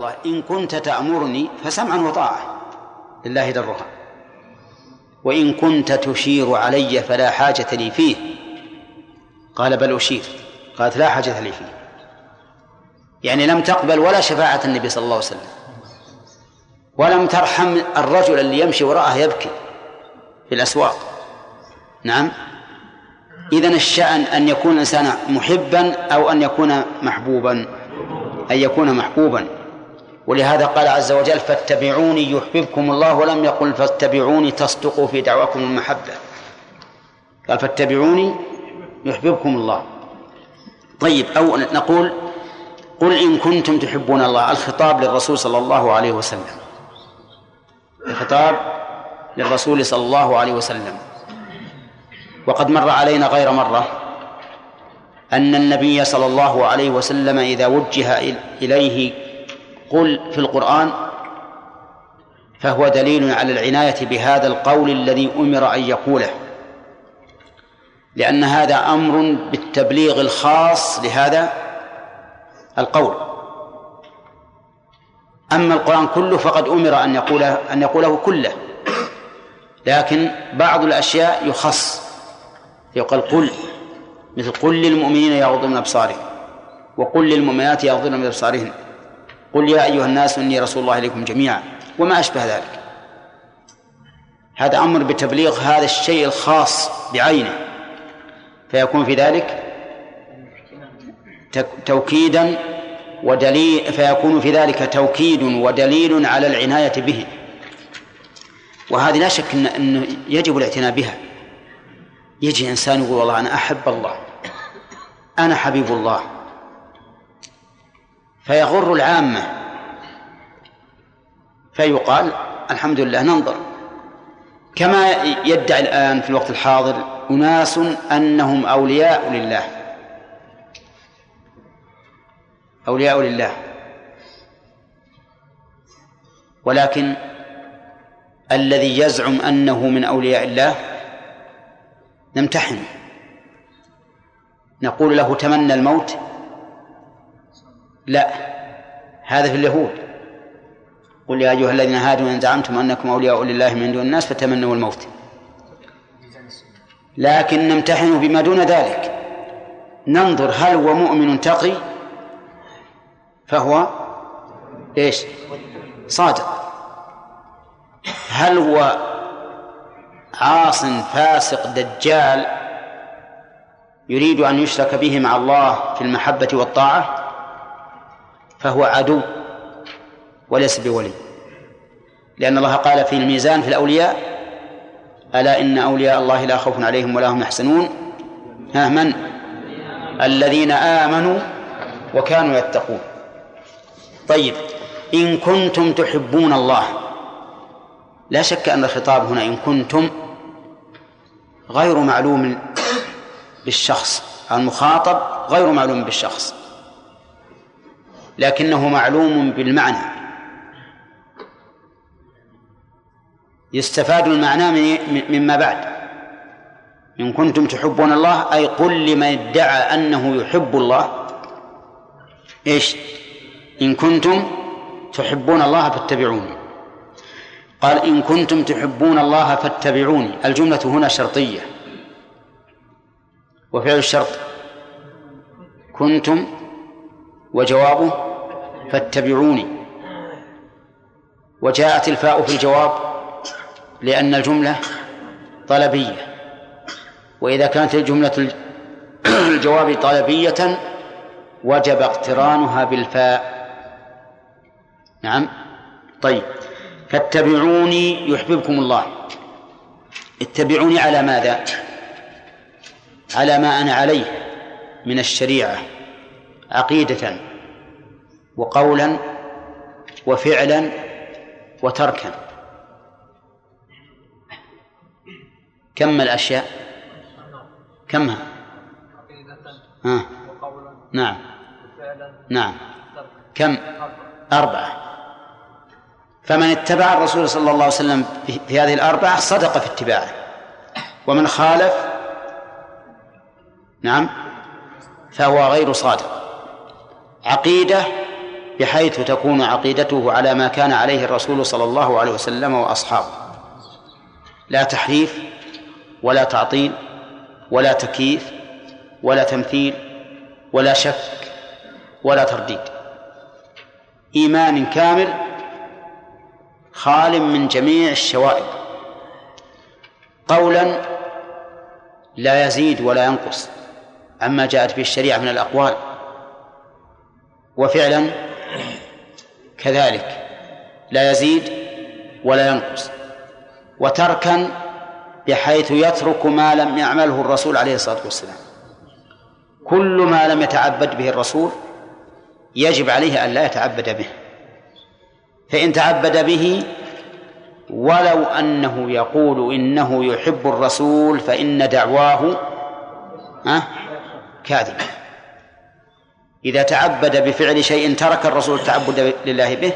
الله إن كنت تأمرني فسمعا وطاعة. لله درها وإن كنت تشير علي فلا حاجة لي فيه. قال بل أشير. قالت لا حاجة لي فيه. يعني لم تقبل ولا شفاعة النبي صلى الله عليه وسلم. ولم ترحم الرجل اللي يمشي وراءه يبكي في الأسواق. نعم. إذن الشأن أن يكون الإنسان محبا أو أن يكون محبوبا. أن يكون محبوبا. ولهذا قال عز وجل فاتبعوني يحببكم الله. ولم يقل فاتبعوني تصدقوا في دعواكم المحبة. قال فاتبعوني يحببكم الله. طيب أو نقول قل إن كنتم تحبون الله. الخطاب للرسول صلى الله عليه وسلم. الخطاب للرسول صلى الله عليه وسلم. وقد مر علينا غير مرة أن النبي صلى الله عليه وسلم إذا وجه إليه قل في القرآن فهو دليل على العناية بهذا القول الذي أمر أن يقوله لأن هذا أمر بالتبليغ الخاص لهذا القول. أما القرآن كله فقد أمر أن يقوله أن يقوله كله لكن بعض الأشياء يخص يقال قل مثل قل للمؤمنين يغضوا من أبصارهم وقل للمؤمنات يغضن من أبصارهن. قل يا أيها الناس إني رسول الله إليكم جميعا وما أشبه ذلك. هذا أمر بتبليغ هذا الشيء الخاص بعينه. فيكون في ذلك توكيدا ودليل فيكون في ذلك توكيد ودليل على العناية به. وهذه لا شك إن أنه يجب الاعتناء بها. يجي إنسان يقول والله أنا أحب الله أنا حبيب الله. فيغر العامة. فيقال الحمد لله ننظر. كما يدعي الآن في الوقت الحاضر أناس أنهم أولياء لله. أولياء لله. ولكن الذي يزعم أنه من أولياء الله نمتحن. نقول له تمنى الموت لا. هذا في اليهود. قل يا أيها الذين هادوا إن زعمتم أنكم أولياء لله من دون الناس فتمنوا الموت. لكن نمتحن بما دون ذلك. ننظر هل هو مؤمن تقي فهو إيش؟ صادق. هل هو عاص فاسق دجال يريد أن يشرك به مع الله في المحبة والطاعة؟ فهو عدو وليس بولي. لأن الله قال في الميزان في الأولياء ألا إن أولياء الله لا خوف عليهم ولا هم يحزنون؟ ها من؟ الذين آمنوا وكانوا يتقون. طيب إن كنتم تحبون الله لا شك أن الخطاب هنا إن كنتم غير معلوم بالشخص المخاطب غير معلوم بالشخص. لكنه معلوم بالمعنى. يستفاد المعنى مما بعد. إن كنتم تحبون الله أي قل لمن ادعى أنه يحب الله. إيش؟ إن كنتم تحبون الله فاتبعوني. قال إن كنتم تحبون الله فاتبعوني. الجملة هنا شرطية. وفعل الشرط. كنتم وجوابه فاتبعوني. وجاءت الفاء في الجواب لأن الجملة طلبية. وإذا كانت الجملة الجواب طلبية وجب اقترانها بالفاء. نعم. طيب. فاتبعوني يحببكم الله. اتبعوني على ماذا؟ على ما أنا عليه من الشريعة. عقيدة. وقولا وفعلا وتركا. كم الأشياء؟ كمها؟ ها نعم. نعم. كم؟ أربعة. فمن اتبع الرسول صلى الله عليه وسلم في هذه الأربعة صدق في اتباعه. ومن خالف نعم فهو غير صادق. عقيدة بحيث تكون عقيدته على ما كان عليه الرسول صلى الله عليه وسلم وأصحابه. لا تحريف ولا تعطيل ولا تكييف ولا تمثيل ولا شك ولا ترديد. إيمان كامل خال من جميع الشوائب. قولا لا يزيد ولا ينقص. عما جاءت به الشريعة من الأقوال. وفعلا كذلك لا يزيد ولا ينقص وتركا بحيث يترك ما لم يعمله الرسول عليه الصلاة والسلام. كل ما لم يتعبد به الرسول يجب عليه أن لا يتعبد به. فإن تعبد به ولو أنه يقول إنه يحب الرسول فإن دعواه كاذبه إذا تعبد بفعل شيء ترك الرسول التعبد لله به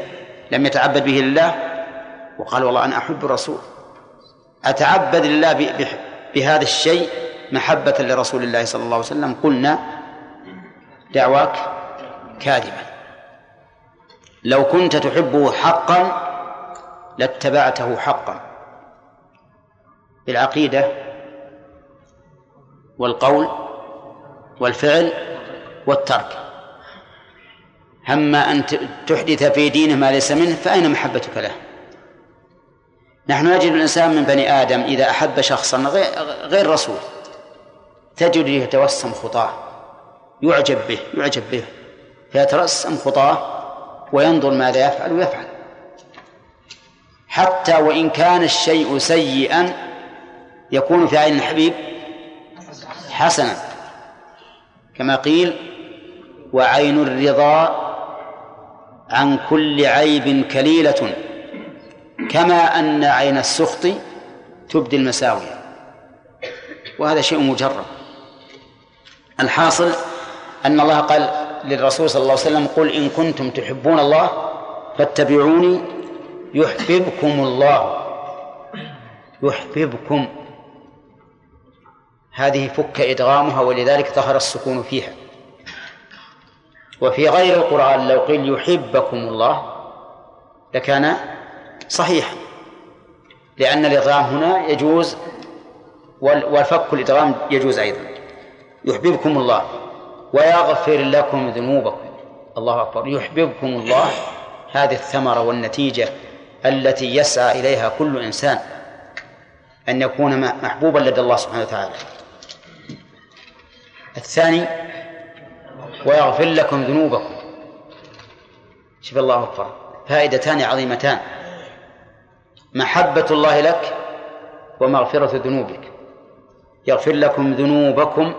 لم يتعبد به لله وقال والله أنا أحب الرسول. أتعبد لله بهذا الشيء محبة لرسول الله صلى الله عليه وسلم؟ قلنا دعواك كاذبا. لو كنت تحبه حقا لاتبعته حقا. بالعقيدة والقول والفعل والترك. أما أن تحدث في دينه ما ليس منه فأين محبتك له؟ نحن نجد الإنسان من بني آدم إذا أحب شخصا غير رسول تجد يتوسم خطاه يعجب به يعجب به فيترسم خطاه وينظر ماذا يفعل ويفعل. حتى وإن كان الشيء سيئا يكون في عين الحبيب حسنا كما قيل وعين الرضا عن كل عيب كليلة كما أن عين السخط تبدي المساوي. وهذا شيء مجرب. الحاصل أن الله قال للرسول صلى الله عليه وسلم قل إن كنتم تحبون الله فاتبعوني يحببكم الله. يحببكم. هذه فك إدغامها ولذلك ظهر السكون فيها. وفي غير القرآن لو قيل يحبكم الله لكان صحيحا لأن الإدغام هنا يجوز والفك الإدغام يجوز أيضا. يحببكم الله ويغفر لكم ذنوبكم. الله أكبر. يحببكم الله هذه الثمرة والنتيجة التي يسعى إليها كل إنسان أن يكون محبوبا لدى الله سبحانه وتعالى. الثاني ويغفر لكم ذنوبكم. شوف الله أكبر. فائدتان عظيمتان. محبة الله لك ومغفرة ذنوبك. يغفر لكم ذنوبكم.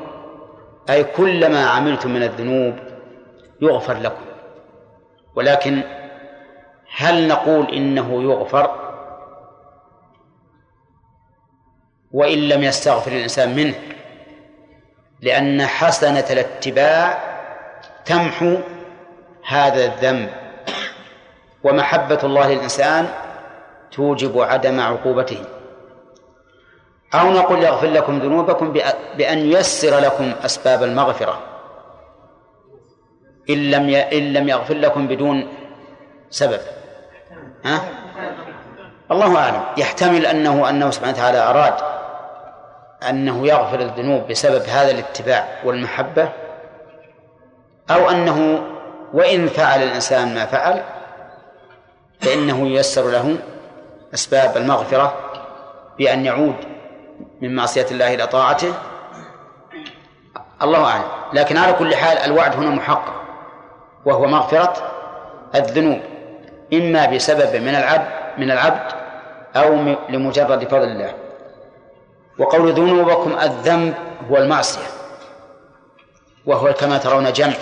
أي كل ما عملتم من الذنوب يغفر لكم. ولكن هل نقول إنه يغفر؟ وإن لم يستغفر الإنسان منه. لأن حسنة الاتباع تمحو هذا الذنب. ومحبة الله للإنسان توجب عدم عقوبته. أو نقول يغفر لكم ذنوبكم بأن ييسر لكم أسباب المغفرة. إن لم إن لم يغفر لكم بدون سبب. ها؟ الله أعلم. يحتمل أنه أنه سبحانه وتعالى أراد أنه يغفر الذنوب بسبب هذا الاتباع والمحبة. أو أنه وإن فعل الإنسان ما فعل فإنه ييسر له أسباب المغفرة بأن يعود من معصية الله إلى طاعته. الله أعلم. لكن على كل حال الوعد هنا محقق وهو مغفرة الذنوب إما بسبب من العبد من العبد أو لمجرد فضل الله. وقول ذنوبكم الذنب هو المعصية وهو كما ترون جمع.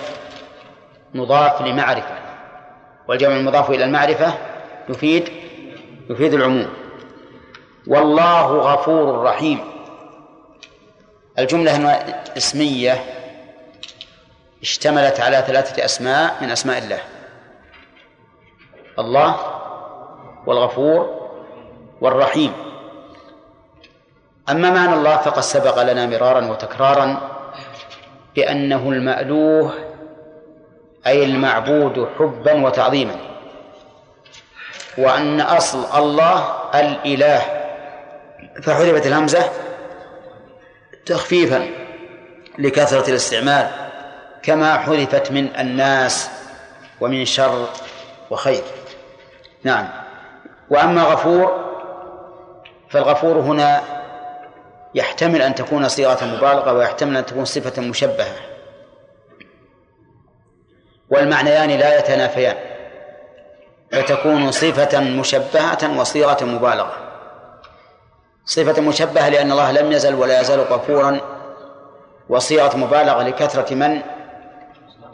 مضاف لمعرفة. والجمع المضاف إلى المعرفة يفيد يفيد العموم. والله غفور رحيم. الجملة اسمية اشتملت على ثلاثة أسماء من أسماء الله. الله والغفور والرحيم. أما معنى الله فقد سبق لنا مرارا وتكرارا بأنه المألوه أي المعبود حبا وتعظيما. وأن أصل الله الإله. فحذفت الهمزة تخفيفا لكثرة الاستعمال كما حذفت من الناس ومن شر وخير. نعم. وأما غفور فالغفور هنا يحتمل أن تكون صيغة مبالغة ويحتمل أن تكون صفة مشبهة. والمعنيان لا يتنافيان فتكون صفة مشبهة وصيغة مبالغة. صفة مشبهة لأن الله لم يزل ولا يزال غفورا وصيغة مبالغة لكثرة من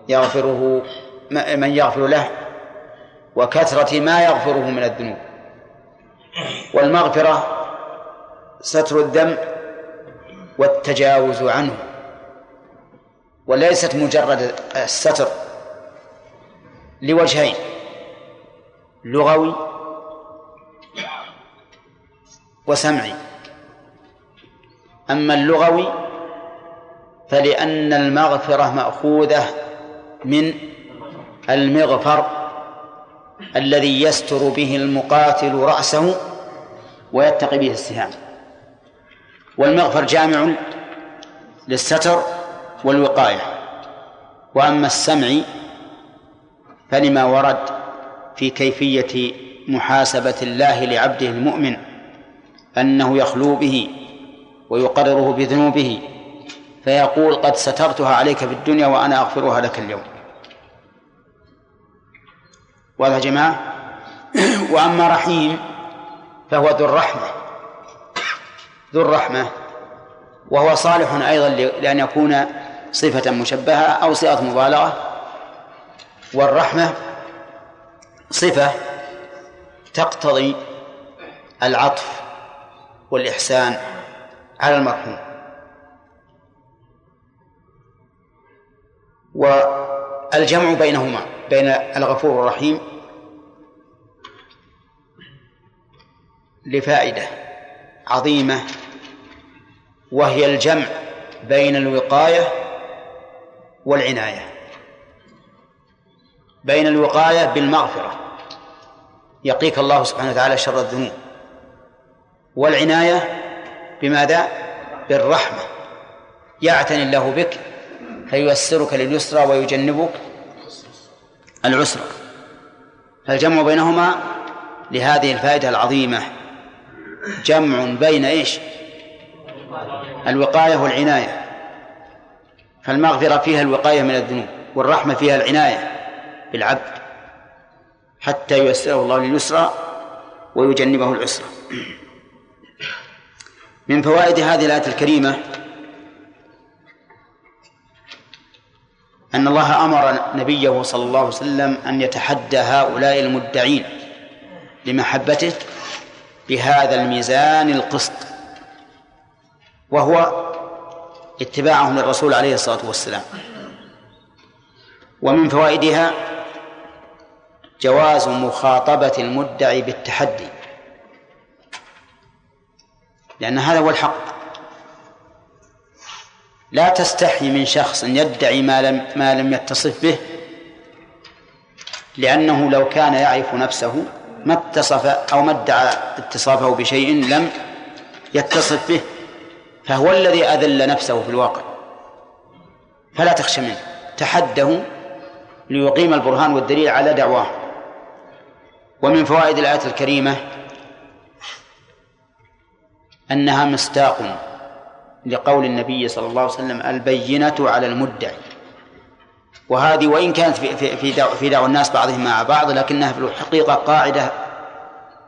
يغفره من يغفر له وكثرة ما يغفره من الذنوب. والمغفرة ستر الذنب والتجاوز عنه وليست مجرد الستر. لوجهين. لغوي وسمعي. أما اللغوي فلأن المغفرة مأخوذة من المغفر الذي يستر به المقاتل رأسه ويتقي به السهام. والمغفر جامع للستر والوقاية. وأما السمع فلما ورد في كيفية محاسبة الله لعبده المؤمن أنه يخلو به ويقرره بذنوبه فيقول قد سترتها عليك في الدنيا وأنا أغفرها لك اليوم. واضح جماعة؟ وأما رحيم فهو ذو الرحمة ذو الرحمة وهو صالح أيضا لأن يكون صفة مشبهة أو صيغة مبالغة. والرحمة صفة تقتضي العطف والإحسان على المرحوم. والجمع بينهما بين الغفور الرحيم لفائدة عظيمة وهي الجمع بين الوقاية والعناية. بين الوقاية بالمغفرة. يقيك الله سبحانه وتعالى شر الذنوب. والعناية بماذا؟ بالرحمة. يعتني الله بك فييسرك لليسرى ويجنبك العسرى فالجمع بينهما لهذه الفائدة العظيمة. جمع بين إيش؟ الوقاية والعناية. فالمغفرة فيها الوقاية من الذنوب والرحمة فيها العناية. بالعبد حتى ييسره الله لليسرى ويجنبه العسرى. من فوائد هذه الآية الكريمة أن الله أمر نبيه صلى الله عليه وسلم أن يتحدى هؤلاء المدعين لمحبته بهذا الميزان القسط وهو اتباعهم للرسول عليه الصلاة والسلام. ومن فوائدها جواز مخاطبة المدعي بالتحدي. لأن هذا هو الحق. لا تستحي من شخص يدعي ما لم ما لم يتصف به لأنه لو كان يعرف نفسه ما اتصف أو ما ادعى اتصافه بشيء لم يتصف به فهو الذي أذل نفسه في الواقع. فلا تخشى منه. تحده ليقيم البرهان والدليل على دعواه. ومن فوائد الآية الكريمة أنها مصداق لقول النبي صلى الله عليه وسلم البينة على المدعي. وهذه وإن كانت في في في في دعوة الناس بعضهم مع بعض لكنها في الحقيقة قاعدة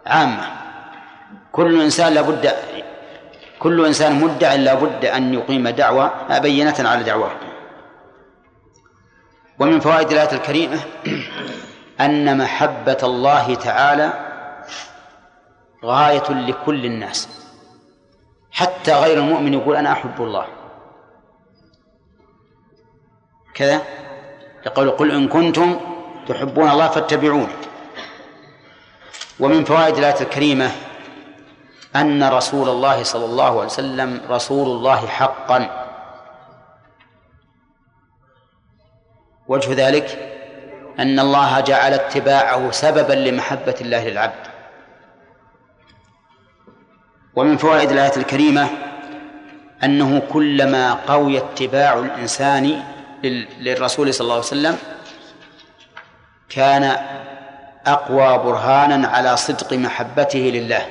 عامة. كل إنسان لابد كل إنسان مدع لابد أن يقيم دعوة بينة على دعواه ومن فوائد الآية الكريمة أن محبة الله تعالى غاية لكل الناس. حتى غير المؤمن يقول أنا أحب الله. كذا؟ يقول قل إن كنتم تحبون الله فاتبعوني ومن فوائد الآية الكريمة أن رسول الله صلى الله عليه وسلم رسول الله حقا. وجه ذلك أن الله جعل اتباعه سببا لمحبة الله للعبد. ومن فوائد الآية الكريمة أنه كلما قوي اتباع الإنسان للرسول صلى الله عليه وسلم كان أقوى برهانا على صدق محبته لله.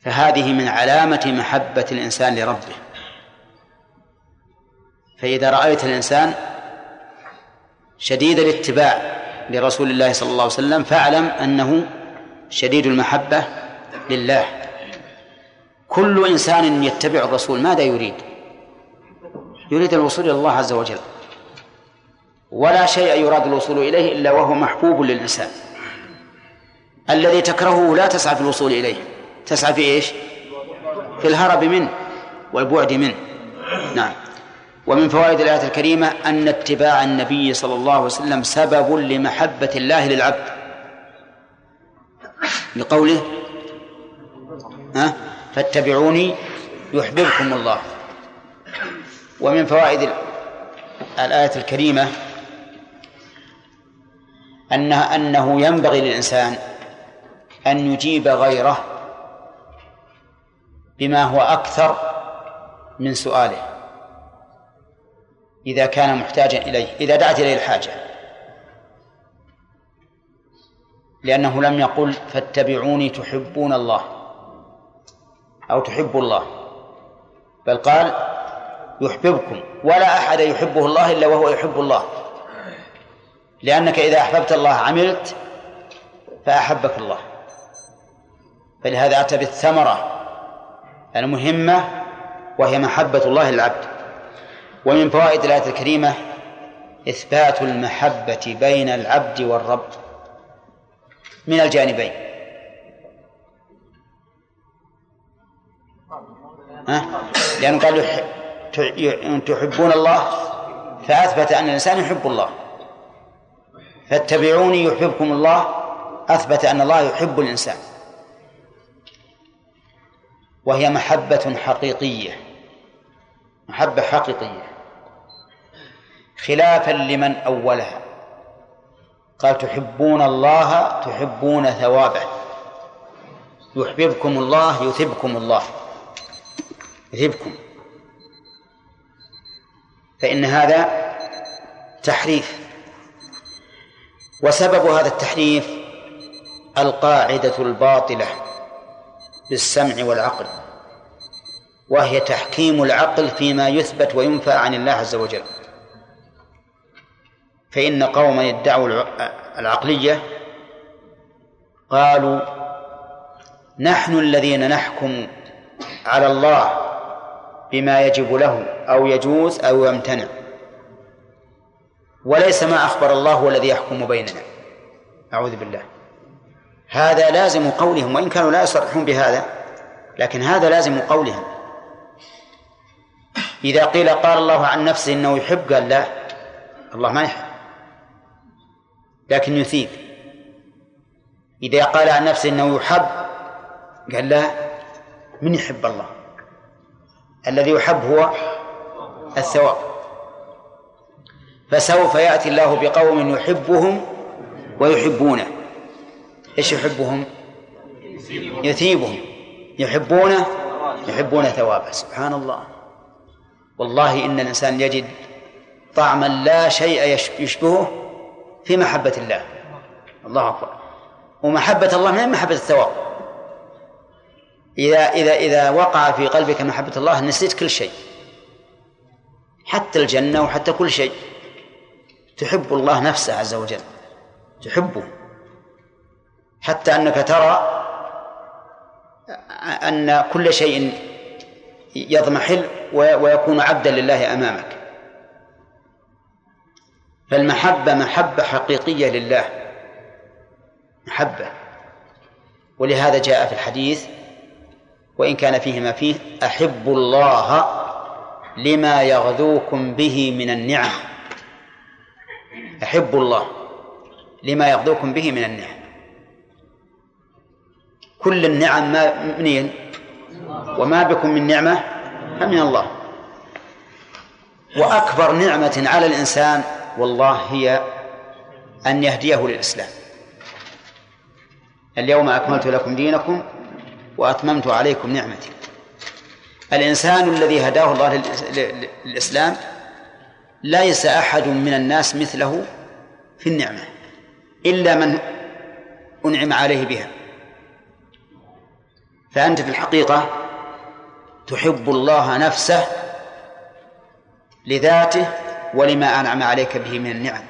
فهذه من علامة محبة الإنسان لربه. فإذا رأيت الإنسان شديد الاتباع لرسول الله صلى الله عليه وسلم فاعلم أنه شديد المحبة لله. كل إنسان يتبع الرسول ماذا يريد؟ يريد الوصول إلى الله عز وجل. ولا شيء يراد الوصول إليه إلا وهو محبوب للإنسان. الذي تكرهه لا تسعى في الوصول إليه. تسعى في إيش؟ في الهرب منه والبعد منه. نعم. ومن فوائد الآية الكريمة أن اتباع النبي صلى الله عليه وسلم سبب لمحبة الله للعبد. لقوله ها؟ فاتبعوني يحببكم الله. ومن فوائد الآية الكريمة أنها أنه ينبغي للإنسان أن يجيب غيره بما هو أكثر من سؤاله. إذا كان محتاجا إليه إذا دعت إليه الحاجة. لأنه لم يقل فاتبعوني تحبون الله أو تحب الله. بل قال يحببكم. ولا أحد يحبه الله إلا وهو يحب الله. لأنك إذا أحببت الله عملت فأحبك الله. فلهذا أتى بالثمرة المهمة وهي محبة الله للعبد. ومن فوائد الآية الكريمة إثبات المحبة بين العبد والرب من الجانبين. ها؟ لأنه قال تحبون الله فأثبت أن الإنسان يحب الله. فاتبعوني يحببكم الله أثبت أن الله يحب الإنسان. وهي محبة حقيقية. محبة حقيقية. خلافا لمن أولها. قال تحبون الله تحبون ثوابه. يحببكم الله يثبكم الله. يثبكم. فإن هذا تحريف. وسبب هذا التحريف القاعدة الباطلة بالسمع والعقل وهي تحكيم العقل فيما يثبت وينفى عن الله عز وجل. فإن قوما يدعوا العقلية قالوا نحن الذين نحكم على الله بما يجب له أو يجوز أو يمتنع. وليس ما أخبر الله هو الذي يحكم بيننا. أعوذ بالله. هذا لازم قولهم وإن كانوا لا يصرحون بهذا لكن هذا لازم قولهم. إذا قيل قال الله عن نفسه إنه يحب قال لا الله ما يحب. لكن يثيب. إذا قال عن نفسه إنه يحب قال لا من يحب الله؟ الذي يحب هو الثواب. فسوف يأتي الله بقوم يحبهم ويحبونه. إيش يحبهم؟ يثيبهم. يحبونه يحبون ثوابه. سبحان الله. والله إن الإنسان يجد طعما لا شيء يشبهه في محبة الله. الله أكبر. ومحبة الله من محبة الثواب. إذا إذا إذا وقع في قلبك محبة الله نسيت كل شيء. حتى الجنة وحتى كل شيء. تحب الله نفسه عز وجل. تحبه. حتى أنك ترى أن كل شيء يضمحل ويكون عبدا لله أمامك. فالمحبة محبة حقيقية لله. محبة. ولهذا جاء في الحديث وإن كان فيه ما فيه أحب الله لما يغذوكم به من النعم. أحب الله لما يغذوكم به من النعم. كل النعم ما منين؟ وما بكم من نعمة؟ فمن الله. وأكبر نعمة على الإنسان والله هي أن يهديه للإسلام. اليوم أكملت لكم دينكم وأتممت عليكم نعمتي. الإنسان الذي هداه الله للإسلام ليس أحد من الناس مثله في النعمة إلا من أنعم عليه بها. فأنت في الحقيقة تحب الله نفسه لذاته ولما أنعم عليك به من النعم.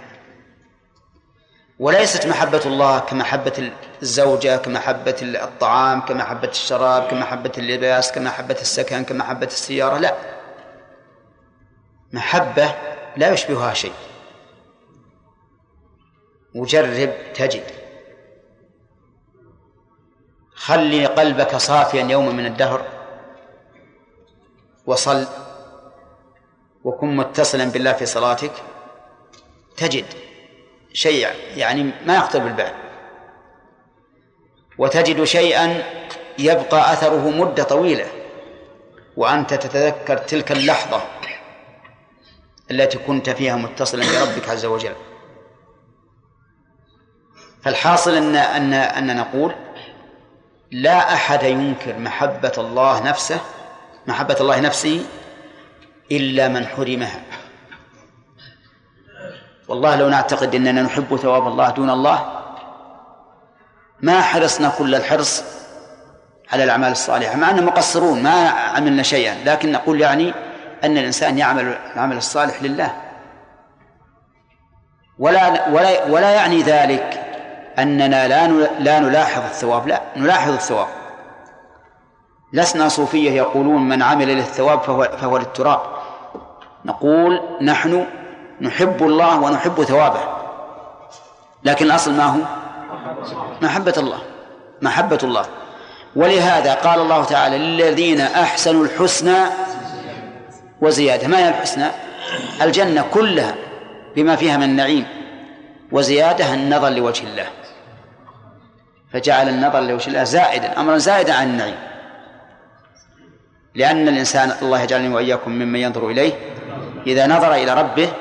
وليست محبة الله كمحبة الزوجة كمحبة الطعام كمحبة الشراب كمحبة اللباس كمحبة السكن كمحبة السيارة لا. محبة لا يشبهها شيء. وجرب تجد. خلي قلبك صافيا يوما من الدهر. وصل وكن متصلا بالله في صلاتك تجد شيء يعني ما يخطر بالبال. وتجد شيئا يبقى أثره مدة طويلة وأنت تتذكر تلك اللحظة التي كنت فيها متصلا بربك عز وجل. فالحاصل أن أن أن نقول لا أحد ينكر محبة الله نفسه محبة الله نفسه إلا من حرمها. والله لو نعتقد أننا نحب ثواب الله دون الله ما حرصنا كل الحرص على الأعمال الصالحة مع أننا مقصرون ما عملنا شيئا لكن نقول يعني أن الإنسان يعمل العمل الصالح لله. ولا ولا ولا يعني ذلك أننا لا لا نلاحظ الثواب لا نلاحظ الثواب. لسنا صوفية يقولون من عمل للثواب فهو فهو للتراب. نقول نحن نحب الله ونحب ثوابه. لكن الأصل ما هو؟ محبة الله. محبة الله. ولهذا قال الله تعالى للذين أحسنوا الحسنى وزيادة. ما هي الحسنى؟ الجنة كلها بما فيها من النعيم وزيادة النظر لوجه الله. فجعل النظر لوجه الله زائدا أمرا زائدا عن النعيم. لأن الإنسان الله يجعلني وإياكم ممن ينظر إليه إذا نظر إلى ربه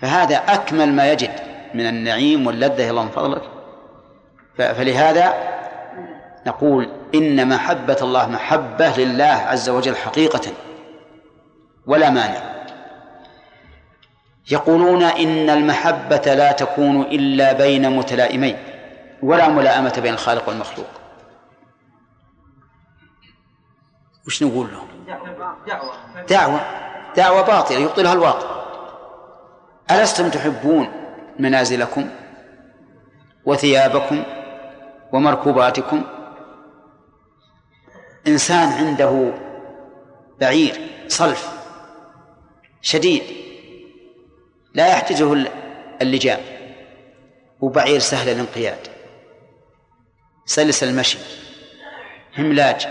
فهذا أكمل ما يجد من النعيم واللذة الله من فضلك. فلهذا نقول إن محبة الله محبة لله عز وجل حقيقة ولا مانع. يقولون إن المحبة لا تكون إلا بين متلائمين ولا ملائمة بين الخالق والمخلوق. وش نقول لهم؟ دعوة. دعوة باطلة يبطلها الواقع. ألستم تحبون منازلكم وثيابكم ومركوباتكم؟ إنسان عنده بعير صلف شديد لا يحتجه اللجام وبعير سهل الانقياد. سلس المشي هملاج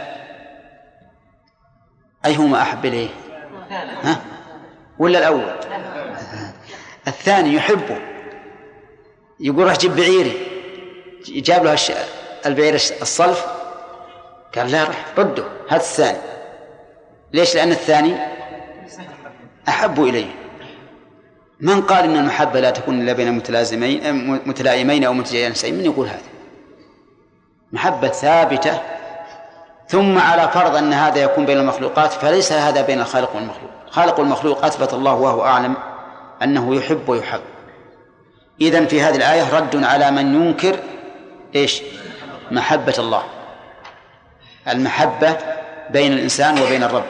أيهما أحب إليه؟ ها؟ ولا الأول؟ الثاني يحبه. يقول راح جيب بعيري. جاب له البعير الصلف. قال لا روح رده. هذا الثاني. ليش؟ لأن الثاني أحب إليه. من قال إن المحبة لا تكون إلا بين متلازمين متلائمين أو متجانسين؟ من يقول هذا؟ محبة ثابتة ثم على فرض أن هذا يكون بين المخلوقات فليس هذا بين الخالق والمخلوق. خالق والمخلوق أثبت الله وهو أعلم أنه يحب ويحب. إذن في هذه الآية رد على من ينكر إيش؟ محبة الله. المحبة بين الإنسان وبين الرب.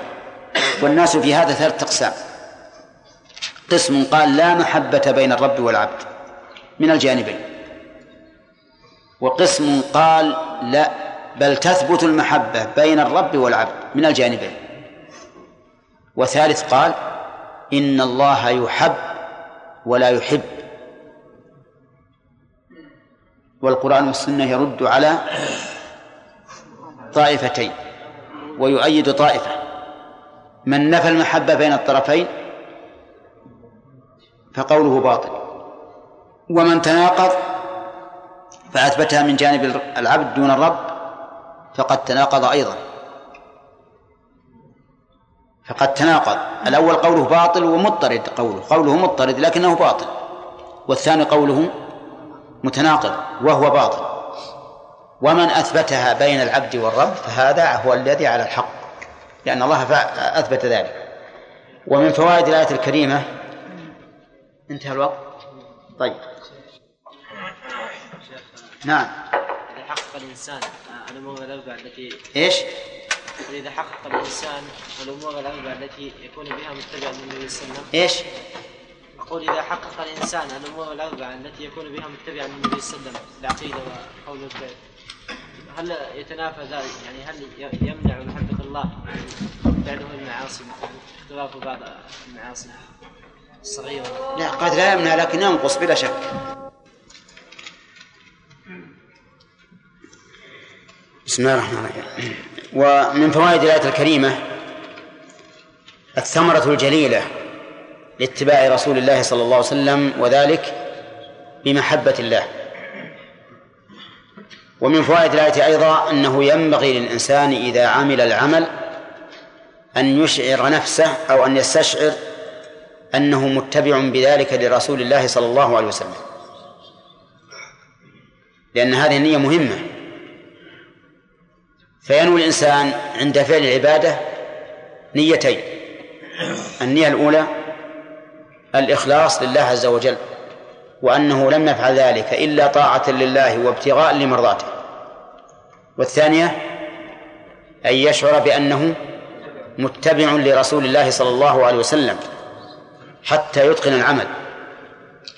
والناس في هذا ثلاث أقسام. قسم قال لا محبة بين الرب والعبد من الجانبين. وقسم قال لا بل تثبت المحبة بين الرب والعبد من الجانبين. وثالث قال إن الله يحب ولا يحب. والقرآن والسنة يرد على طائفتين ويؤيد طائفة. من نفى المحبة بين الطرفين فقوله باطل. ومن تناقض فأثبتها من جانب العبد دون الرب فقد تناقض أيضا. فقد تناقض. الأول قوله باطل ومضطرد قوله. قوله مضطرد لكنه باطل. والثاني قوله متناقض وهو باطل. ومن أثبتها بين العبد والرب فهذا هو الذي على الحق. لأن الله أثبت ذلك. ومن فوائد الآية الكريمة انتهى الوقت. طيب. نعم. حقق الإنسان الأمور الأربعة التي إيش؟ إذا حقق الإنسان الأمور الأربعة التي يكون بها متبعا للنبي صلى الله عليه وسلم. إيش؟ أقول إذا حقق الإنسان الأمور الأربعة التي يكون بها متبعا للنبي صلى الله عليه وسلم العقيدة وقول الفعل. هل يتنافى ذلك؟ يعني هل يمنع محبة الله بعده المعاصي اختلاف بعض المعاصي. الصغيرة لا قد لا يمنع لكن ينقص بلا شك. بسم الله الرحمن الرحيم. ومن فوائد الآية الكريمة الثمرة الجليلة لاتباع رسول الله صلى الله عليه وسلم وذلك بمحبة الله. ومن فوائد الآية أيضا أنه ينبغي للإنسان إذا عمل العمل أن يشعر نفسه أو أن يستشعر أنه متبع بذلك لرسول الله صلى الله عليه وسلم. لأن هذه النية مهمة. فينوي الإنسان عند فعل العبادة نيتين. النية الأولى الإخلاص لله عز وجل وأنه لم يفعل ذلك إلا طاعة لله وابتغاء لمرضاته. والثانية أن يشعر بأنه متبع لرسول الله صلى الله عليه وسلم حتى يتقن العمل.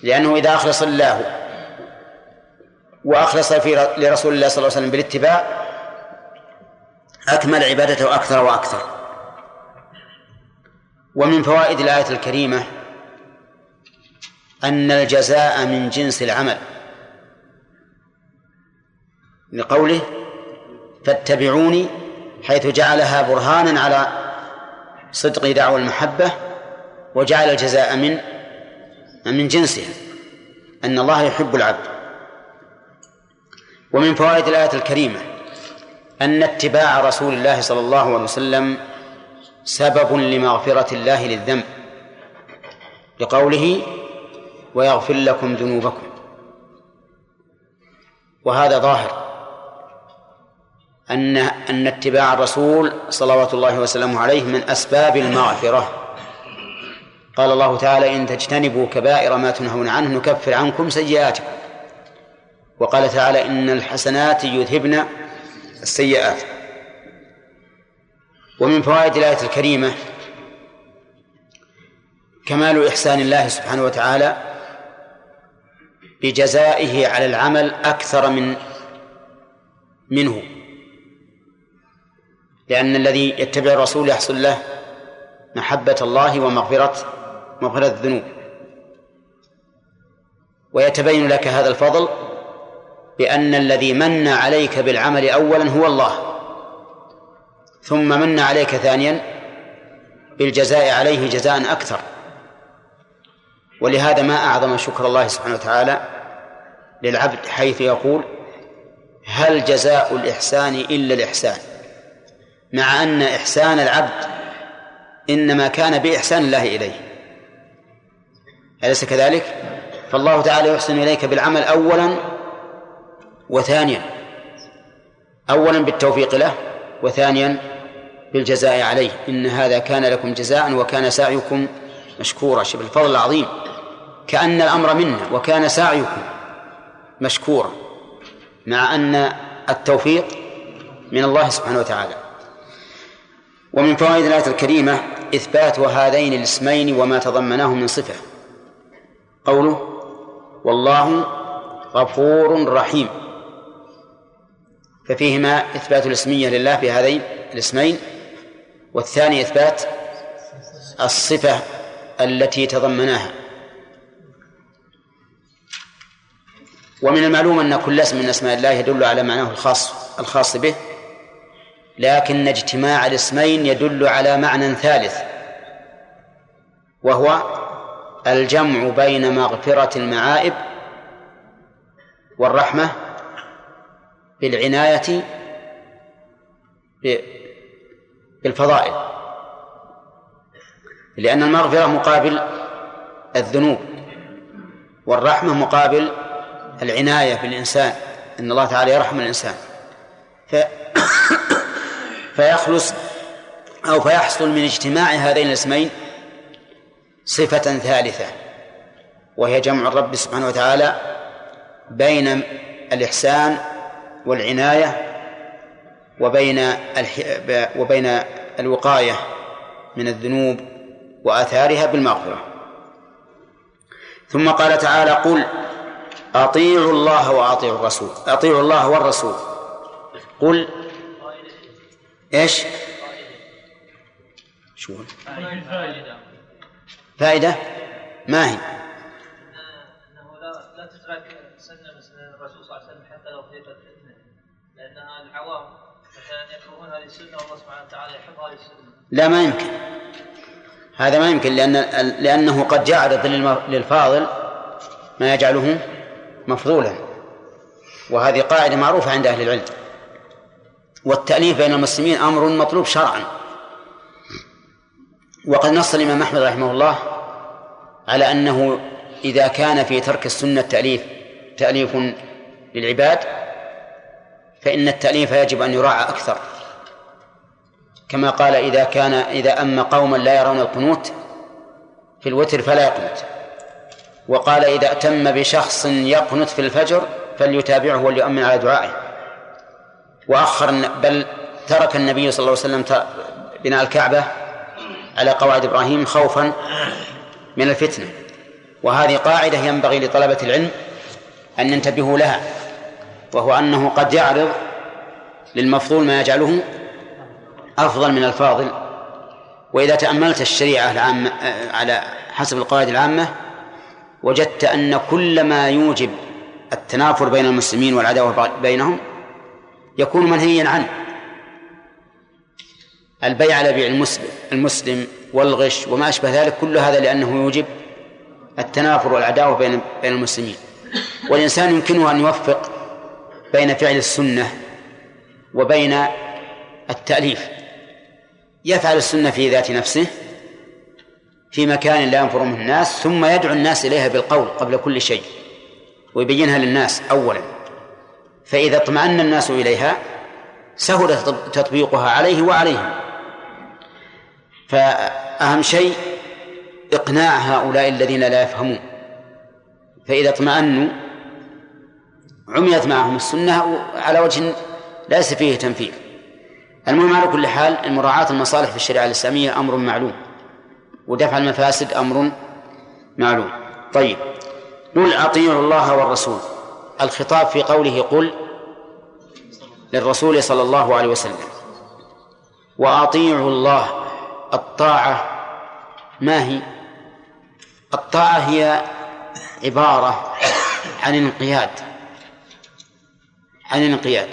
لأنه إذا أخلص الله وأخلص في لرسول الله صلى الله عليه وسلم بالاتباع أكمل عبادته أكثر وأكثر. ومن فوائد الآية الكريمة أن الجزاء من جنس العمل. لقوله فاتبعوني حيث جعلها برهانا على صدق دعوى المحبة وجعل الجزاء من من جنسها أن الله يحب العبد. ومن فوائد الآية الكريمة أن اتباع رسول الله صلى الله عليه وسلم سبب لمغفرة الله للذنب لقوله ويغفر لكم ذنوبكم. وهذا ظاهر. أن أن اتباع الرسول صلوات الله وسلامه عليه من أسباب المغفرة. قال الله تعالى إن تجتنبوا كبائر ما تنهون عنه نكفر عنكم سيئاتكم. وقال تعالى إن الحسنات يذهبن السيئات ومن فوائد الآية الكريمة كمال إحسان الله سبحانه وتعالى بجزائه على العمل أكثر من منه. لأن الذي يتبع الرسول يحصل له محبة الله ومغفرة مغفرة الذنوب. ويتبين لك هذا الفضل بأن الذي من عليك بالعمل أولا هو الله ثم من عليك ثانيا بالجزاء عليه جزاء أكثر. ولهذا ما أعظم شكر الله سبحانه وتعالى للعبد حيث يقول هل جزاء الإحسان إلا الإحسان؟ مع أن إحسان العبد إنما كان بإحسان الله إليه. أليس كذلك؟ فالله تعالى يحسن إليك بالعمل أولا وثانيا أولا بالتوفيق له وثانيا بالجزاء عليه. إن هذا كان لكم جزاء وكان سعيكم مشكورا. شوف الفضل العظيم. كأن الأمر منا وكان سعيكم مشكورا مع أن التوفيق من الله سبحانه وتعالى. ومن فوائد الآية الكريمة إثبات هذين الاسمين وما تضمناه من صفة. قوله والله غفور رحيم ففيهما إثبات الاسمية لله في هذين الاسمين والثاني إثبات الصفة التي تضمناها. ومن المعلوم أن كل اسم من أسماء الله يدل على معناه الخاص الخاص به لكن اجتماع الاسمين يدل على معنى ثالث وهو الجمع بين مغفرة المعائب والرحمة بالعناية بالفضائل. لأن المغفرة مقابل الذنوب والرحمة مقابل العناية بالإنسان إن الله تعالى يرحم الإنسان. ف... فيخلص أو فيحصل من اجتماع هذين الاسمين صفة ثالثة وهي جمع الرب سبحانه وتعالى بين الإحسان والعناية وبين. وبين الوقاية من الذنوب وآثارها بالمغفرة. ثم قال تعالى قل أطيعوا الله وأطيعوا الرسول أطيعوا الله والرسول. قل إيش؟ شو فائدة. ما هي؟ لا تترك العوام مثلا يكرهون السنة والله سبحانه وتعالى السنة. لا ما يمكن. هذا ما يمكن لأن لأنه قد يعرض للفاضل ما يجعله مفضولا. وهذه قاعدة معروفة عند أهل العلم. والتأليف بين المسلمين أمر مطلوب شرعا. وقد نص الإمام أحمد رحمه الله على أنه إذا كان في ترك السنة تأليف تأليف للعباد فإن التأليف يجب أن يراعى أكثر. كما قال إذا كان إذا أما قوما لا يرون القنوت في الوتر فلا يقنت. وقال إذا أتم بشخص يقنت في الفجر فليتابعه وليؤمن على دعائه. وأخر بل ترك النبي صلى الله عليه وسلم بناء الكعبة على قواعد إبراهيم خوفا من الفتنة. وهذه قاعدة ينبغي لطلبة العلم أن ينتبهوا لها. وهو أنه قد يعرض للمفضول ما يجعله أفضل من الفاضل. وإذا تأملت الشريعة العامة على حسب القواعد العامة وجدت أن كل ما يوجب التنافر بين المسلمين والعداوة بينهم يكون منهيا عنه. البيع على بيع المسلم المسلم والغش وما أشبه ذلك كل هذا لأنه يوجب التنافر والعداوة بين بين المسلمين. والإنسان يمكنه أن يوفق بين فعل السنة وبين التأليف. يفعل السنة في ذات نفسه في مكان لا ينفر منه الناس ثم يدعو الناس إليها بالقول قبل كل شيء ويبينها للناس أولا. فإذا اطمأن الناس إليها سهل تطبيقها عليه وعليهم. فأهم شيء إقناع هؤلاء الذين لا يفهمون. فإذا اطمأنوا عميت معهم السنة على وجه ليس فيه تنفيذ. المهم على كل حال مراعاة المصالح في الشريعة الإسلامية أمر معلوم ودفع المفاسد أمر معلوم. طيب قل أطيعوا الله والرسول. الخطاب في قوله قل للرسول صلى الله عليه وسلم وأطيعوا الله الطاعة ما هي؟ الطاعة هي عبارة عن انقياد. عن الانقياد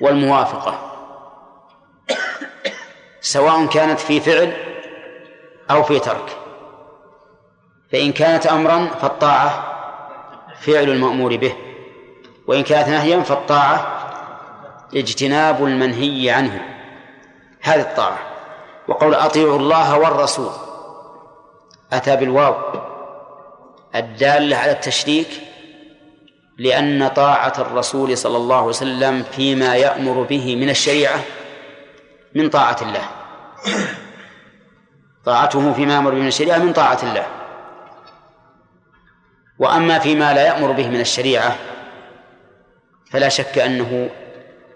والموافقة سواء كانت في فعل أو في ترك. فإن كانت أمرا فالطاعة فعل المأمور به وإن كانت نهيا فالطاعة اجتناب المنهي عنه. هذه الطاعة. وقول أطيعوا الله والرسول أتى بالواو الدالة على التشريك لأن طاعة الرسول صلى الله عليه وسلم فيما يأمر به من الشريعة من طاعة الله. طاعته فيما يأمر به من الشريعة من طاعة الله. وأما فيما لا يأمر به من الشريعة فلا شك أنه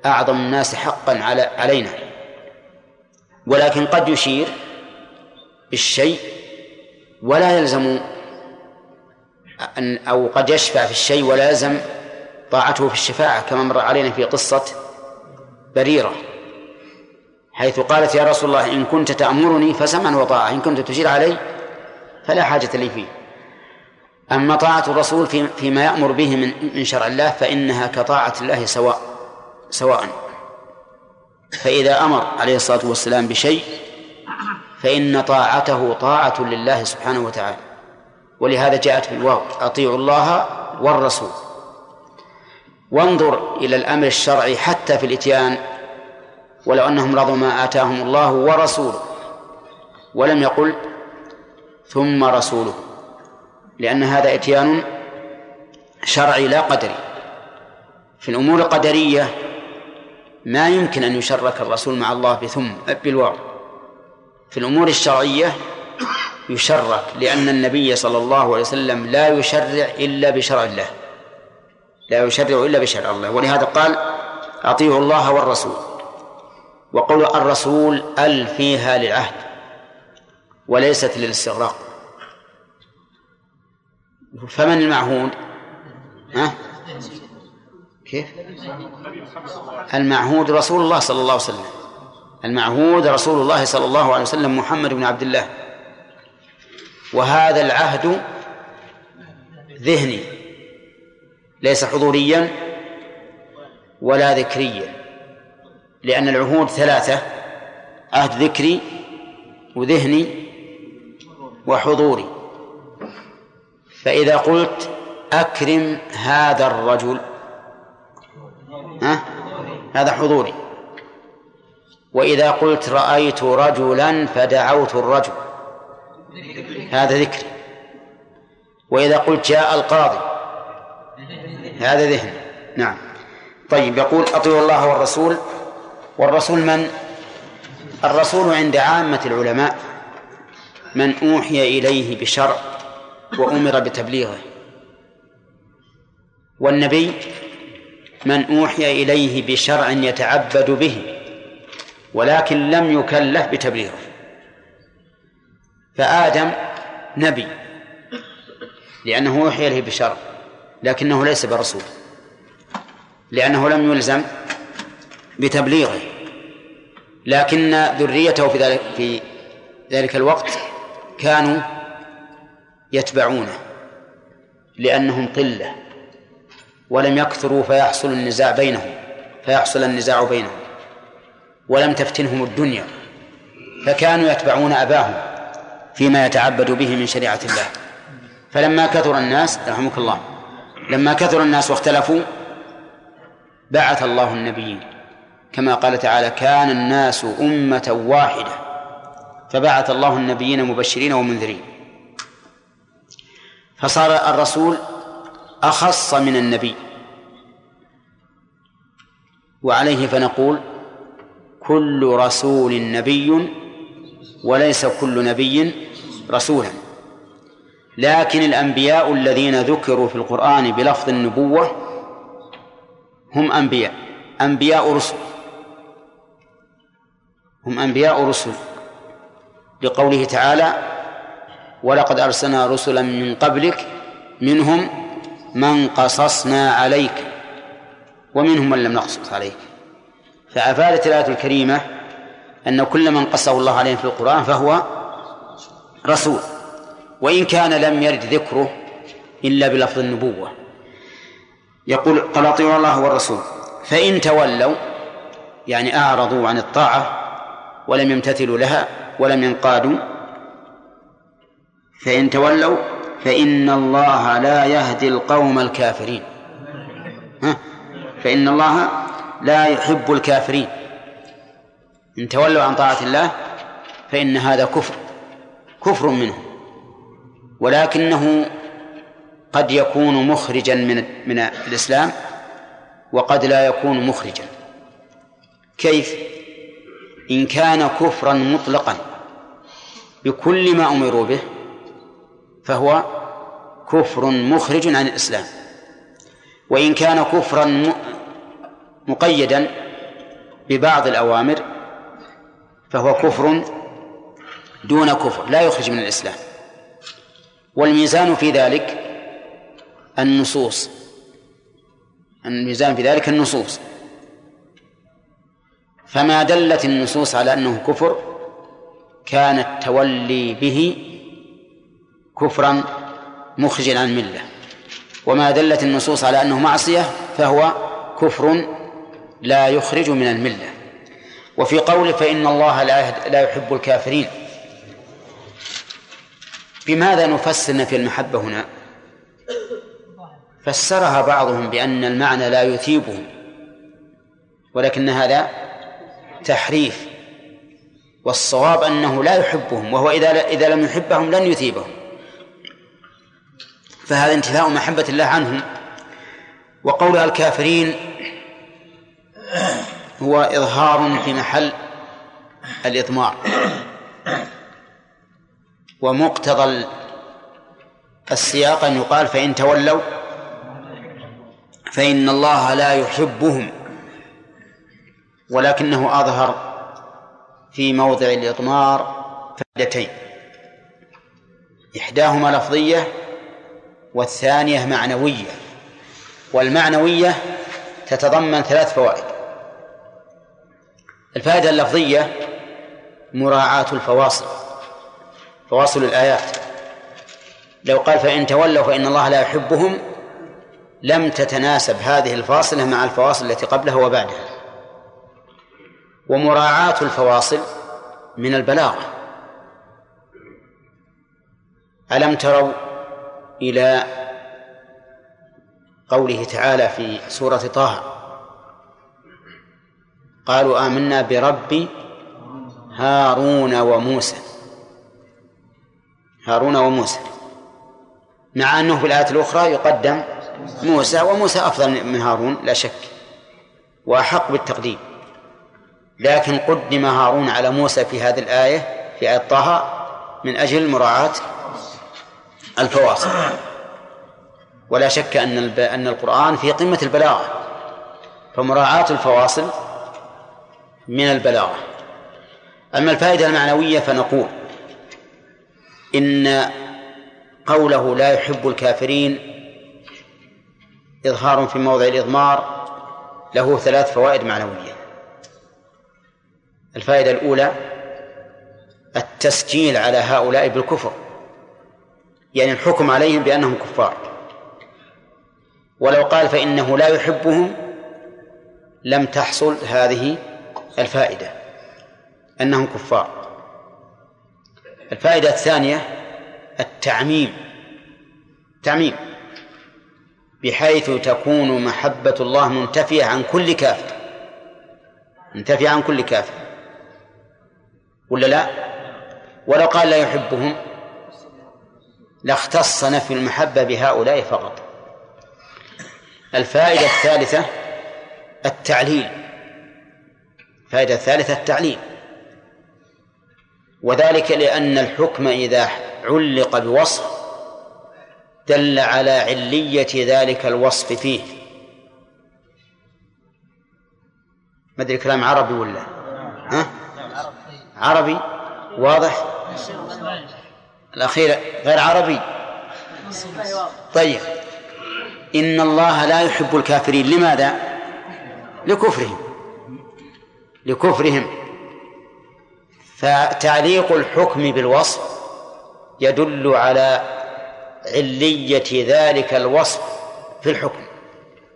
أعظم الناس حقا على علينا. ولكن قد يشير بالشيء ولا يلزم أن أو قد يشفع في الشيء ولا يلزم طاعته في الشفاعة كما مر علينا في قصة بريرة حيث قالت يا رسول الله إن كنت تأمرني فسمعا وطاعة إن كنت تشير علي فلا حاجة لي فيه. أما طاعة الرسول في فيما يأمر به من من شرع الله فإنها كطاعة الله سواء سواء. فإذا أمر عليه الصلاة والسلام بشيء فإن طاعته طاعة لله سبحانه وتعالى. ولهذا جاءت في الواو أطيعوا الله والرسول. وانظر إلى الأمر الشرعي حتى في الإتيان. ولو أنهم رضوا ما آتاهم الله ورسوله. ولم يقل ثم رسوله. لأن هذا إتيان شرعي لا قدري. في الأمور القدرية ما يمكن أن يشرك الرسول مع الله بثم بالواو. في الأمور الشرعية يشرك لأن النبي صلى الله عليه وسلم لا يشرع إلا بشرع الله. لا يشرع إلا بشرع الله. ولهذا قال أطيعوا الله والرسول. وقول الرسول ال فيها للعهد وليست للاستغراق. فمن المعهود؟ ها؟ كيف؟ المعهود رسول الله صلى الله عليه وسلم. المعهود رسول الله صلى الله عليه وسلم محمد بن عبد الله. وهذا العهد ذهني ليس حضوريا ولا ذكريا لأن العهود ثلاثة عهد ذكري وذهني وحضوري. فإذا قلت أكرم هذا الرجل ها؟ هذا حضوري. وإذا قلت رأيت رجلا فدعوت الرجل. هذا ذكري وإذا قلت جاء القاضي هذا ذهن. نعم. طيب يقول أطيعوا الله والرسول. والرسول من؟ الرسول عند عامة العلماء من أوحي إليه بشرع وأمر بتبليغه. والنبي من أوحي إليه بشرع يتعبد به ولكن لم يكلف بتبليغه. فآدم نبي. لأنه أوحي إليه بشرع لكنه ليس برسول. لأنه لم يلزم بتبليغه. لكن ذريته في ذلك في ذلك الوقت كانوا يتبعونه لأنهم قلة ولم يكثروا فيحصل النزاع بينهم فيحصل النزاع بينهم ولم تفتنهم الدنيا فكانوا يتبعون أباهم. فيما يتعبد به من شريعة الله. فلما كثر الناس رحمك الله لما كثر الناس واختلفوا بعث الله النبيين. كما قال تعالى كان الناس أمة واحدة فبعث الله النبيين مبشرين ومنذرين. فصار الرسول أخص من النبي. وعليه فنقول كل رسول نبي وليس كل نبي رسولا. لكن الأنبياء الذين ذكروا في القرآن بلفظ النبوة هم أنبياء أنبياء رسل. هم أنبياء رسل. لقوله تعالى ولقد أرسلنا رسلا من قبلك منهم من قصصنا عليك ومنهم من لم نقصص عليك. فأفادت الآية الكريمة أن كل من قصه الله عليه في القرآن فهو رسول وإن كان لم يرد ذكره إلا بلفظ النبوة. يقول قال أطيعوا الله والرسول فإن تولوا يعني أعرضوا عن الطاعة ولم يمتثلوا لها ولم ينقادوا فإن تولوا فإن الله لا يهدي القوم الكافرين. ها؟ فإن الله لا يحب الكافرين. إن تولوا عن طاعة الله فإن هذا كفر كفر منه ولكنه قد يكون مخرجا من من الإسلام وقد لا يكون مخرجا. كيف؟ إن كان كفرا مطلقا بكل ما أمروا به فهو كفر مخرج عن الإسلام. وإن كان كفرا مقيدا ببعض الأوامر فهو كفر دون كفر لا يخرج من الإسلام. والميزان في ذلك النصوص. الميزان في ذلك النصوص. فما دلت النصوص على أنه كفر كان التولي به كفرا مخرجا عن الملة. وما دلت النصوص على أنه معصية فهو كفر لا يخرج من الملة. وفي قوله فإن الله لا لا يحب الكافرين. بماذا نفسر نفي المحبة هنا؟ فسرها بعضهم بأن المعنى لا يثيبهم ولكن هذا تحريف. والصواب أنه لا يحبهم وهو إذا إذا لم يحبهم لن يثيبهم. فهذا انتفاء محبة الله عنهم. وقولها الكافرين هو إظهار في محل الإضمار. ومقتضى السياق أن يقال فإن تولوا فإن الله لا يحبهم ولكنه أظهر في موضع الإضمار فائدتين. إحداهما لفظية والثانية معنوية والمعنوية تتضمن ثلاث فوائد. الفائدة اللفظية مراعاة الفواصل فواصل الآيات. لو قال فإن تولوا فإن الله لا يحبهم لم تتناسب هذه الفاصلة مع الفواصل التي قبلها وبعدها. ومراعاة الفواصل من البلاغة. ألم تروا إلى قوله تعالى في سورة طه؟ قالوا آمنا برب هارون وموسى. هارون وموسى. مع أنه في الآية الأخرى يقدم موسى وموسى أفضل من هارون لا شك وأحق بالتقديم. لكن قدم هارون على موسى في هذه الآية في آية طه من أجل مراعاة الفواصل. ولا شك أن أن القرآن في قمة البلاغة فمراعاة الفواصل من البلاغة. أما الفائدة المعنوية فنقول إن قوله لا يحب الكافرين إظهار في موضع الإضمار له ثلاث فوائد معنوية. الفائدة الأولى التسجيل على هؤلاء بالكفر يعني الحكم عليهم بأنهم كفار. ولو قال فإنه لا يحبهم لم تحصل هذه الفائدة أنهم كفار. الفائدة الثانية التعميم. تعميم بحيث تكون محبة الله منتفية عن كل كافر. منتفية عن كل كافر. ولا لا؟ ولو قال لا يحبهم لاختص نفي المحبة بهؤلاء فقط. الفائدة الثالثة التعليل. الفائدة الثالثة التعليل وذلك لأن الحكم إذا علق بوصف دل على علية ذلك الوصف فيه. ما أدري كلام عربي ولا ها؟ عربي؟ واضح؟ الأخير غير عربي. طيب. إن الله لا يحب الكافرين. لماذا؟ لكفرهم. لكفرهم. فتعليق الحكم بالوصف يدل على علية ذلك الوصف في الحكم.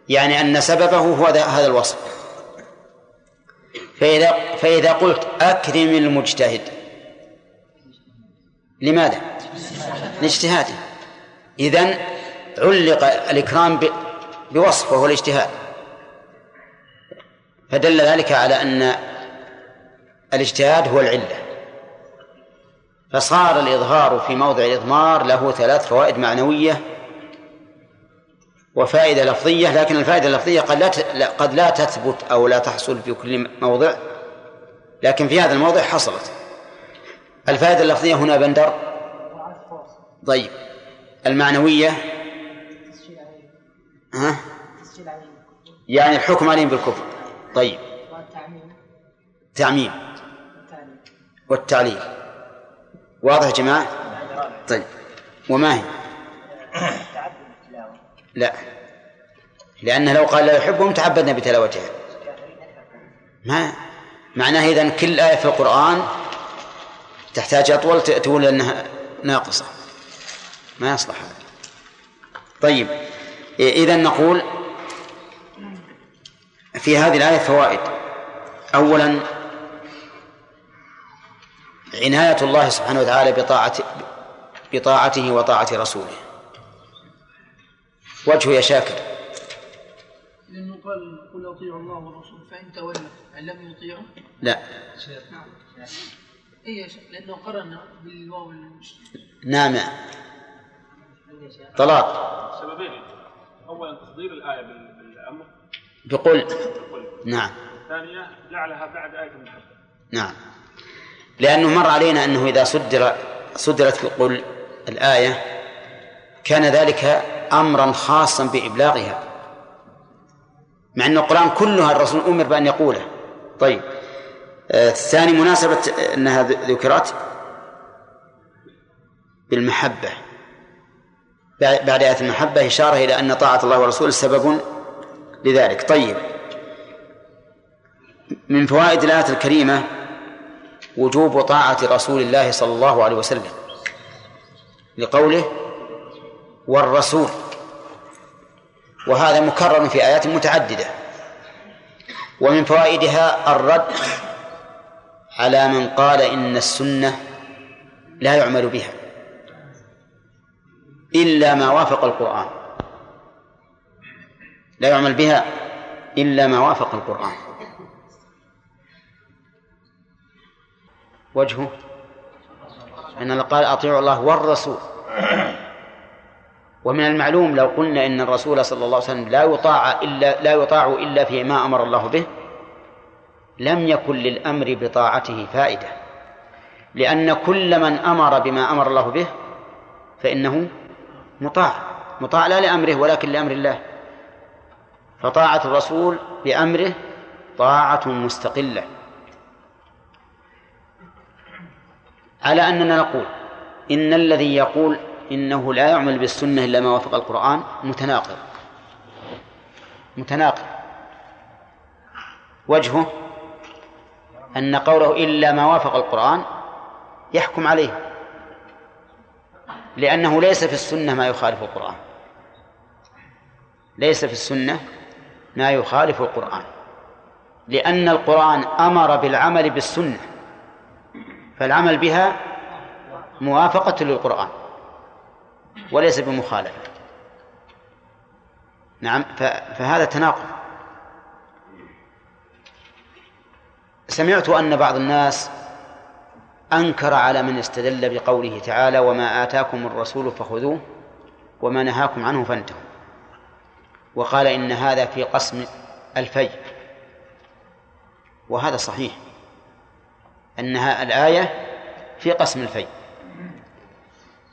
يعني أن سببه هو هذا الوصف. فإذا فإذا قلت أكرم المجتهد لماذا؟ لاجتهاده. إذن علق الإكرام بوصف وهو الاجتهاد. فدل ذلك على أن الاجتهاد هو العلة. فصار الإظهار في موضع الإضمار له ثلاث فوائد معنوية وفائدة لفظية لكن الفائدة اللفظية قد لا قد لا تثبت أو لا تحصل في كل موضع لكن في هذا الموضع حصلت. الفائدة اللفظية هنا بندر. طيب. المعنوية؟ ها؟ يعني الحكم عليهم بالكفر. طيب. تعميم. والتعليل. واضح يا جماعة؟ طيب. وما هي؟ لا. لأنه لو قال لا يحبهم تعبدنا بتلاوتها ما؟ معناه إذن كل آية في القرآن تحتاج أطول تقول أنها ناقصة. ما يصلح هذا. طيب. إذا نقول في هذه الآية فوائد. أولا عناية الله سبحانه وتعالى بطاعة بطاعته وطاعة رسوله. وجهه يا شاكر. لأنه قال قل أطيعوا الله والرسول فإن تولوا أن لم يطيعوا؟ لا. يا شيخ لأنه قرن بالواو نعم طلاق. سببين. اولا تصدير الآية بال- بالقول نعم. الثانية جعلها بعد آية المحبه نعم. لأنه مر علينا أنه إذا صدر صدرت في قل الآية كان ذلك أمرا خاصا بإبلاغها. مع أن القرآن كلها الرسول أمر بأن يقوله. طيب. آه، الثاني مناسبة أنها ذكرت بالمحبة. بعد بعد آية المحبة إشارة إلى أن طاعة الله ورسوله سبب لذلك. طيب. من فوائد الآية الكريمة وجوب طاعة رسول الله صلى الله عليه وسلم لقوله والرسول. وهذا مكرر في آيات متعددة. ومن فوائدها الرد على من قال إن السنة لا يعمل بها إلا ما وافق القرآن. لا يعمل بها إلا ما وافق القرآن. وجهه أن قال أطيعوا الله والرسول. ومن المعلوم لو قلنا إن الرسول صلى الله عليه وسلم لا يطاع إلا لا يطاع إلا فيما أمر الله به لم يكن للأمر بطاعته فائدة. لأن كل من أمر بما أمر الله به فإنه مطاع. مطاع لا لأمره ولكن لأمر الله. فطاعة الرسول بأمره طاعة مستقلة. على أننا نقول إن الذي يقول إنه لا يعمل بالسنة إلا ما وافق القرآن متناقض. متناقض. وجهه أن قوله إلا ما وافق القرآن يحكم عليه لأنه ليس في السنة ما يخالف القرآن. ليس في السنة ما يخالف القرآن. لأن القرآن أمر بالعمل بالسنة. فالعمل بها موافقة للقرآن. وليس بمخالفة. نعم فهذا تناقض. سمعت أن بعض الناس أنكر على من استدل بقوله تعالى وما آتاكم الرسول فخذوه وما نهاكم عنه فانتهوا. وقال إن هذا في قسم الفيء وهذا صحيح. أنها الآية في قسم الفيء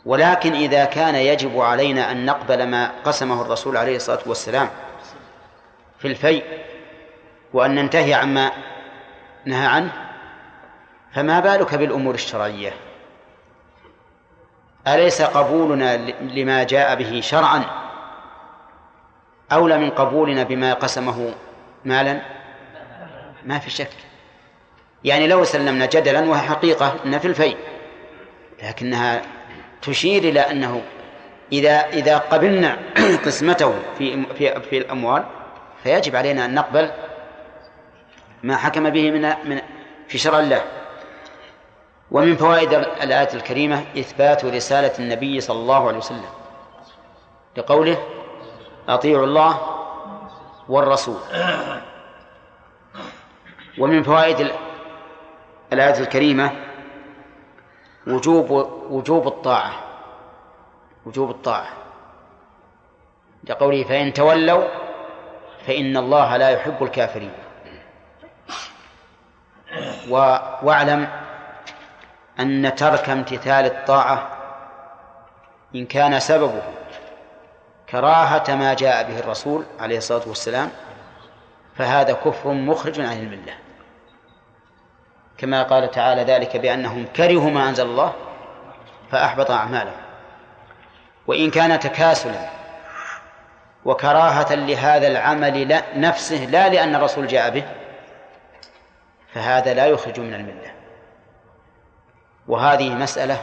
ولكن إذا كان يجب علينا أن نقبل ما قسمه الرسول عليه الصلاة والسلام في الفيء وأن ننتهي عما نهى عنه فما بالك بالأمور الشرعية؟ أليس قبولنا لما جاء به شرعا؟ أولى من قبولنا بما قسمه مالا؟ ما في شك. يعني لو سلمنا جدلا وهي حقيقة أن في الفيء لكنها تشير إلى أنه إذا إذا قبلنا قسمته في في في الأموال فيجب علينا أن نقبل ما حكم به من من في شرع الله. ومن فوائد الآية الكريمة إثبات رسالة النبي صلى الله عليه وسلم لقوله أطيعوا الله والرسول. ومن فوائد الآية الكريمة وجوب وجوب الطاعة. وجوب الطاعة. لقوله فإن تولوا فإن الله لا يحب الكافرين. و... واعلم أن ترك امتثال الطاعة إن كان سببه. كراهة ما جاء به الرسول عليه الصلاة والسلام فهذا كفر مخرج عن المله كما قال تعالى ذلك بأنهم كرهوا ما أنزل الله فأحبط أعمالهم. وإن كان تكاسلا وكراهة لهذا العمل لا نفسه لا لأن الرسول جاء به فهذا لا يخرج من الملة وهذه مسألة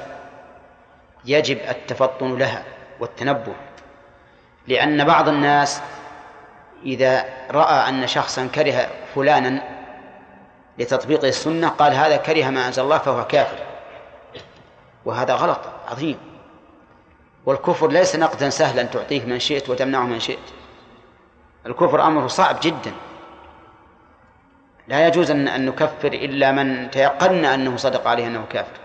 يجب التفطن لها والتنبه لأن بعض الناس إذا رأى أن شخصا كره فلانا لتطبيق السنة قال هذا كره ما أنزل الله فهو كافر. وهذا غلط عظيم. والكفر ليس نقدا سهلا تعطيه من شئت وتمنعه من شئت. الكفر أمره صعب جدا. لا يجوز أن نكفر إلا من تيقنا أنه صدق عليه أنه كافر.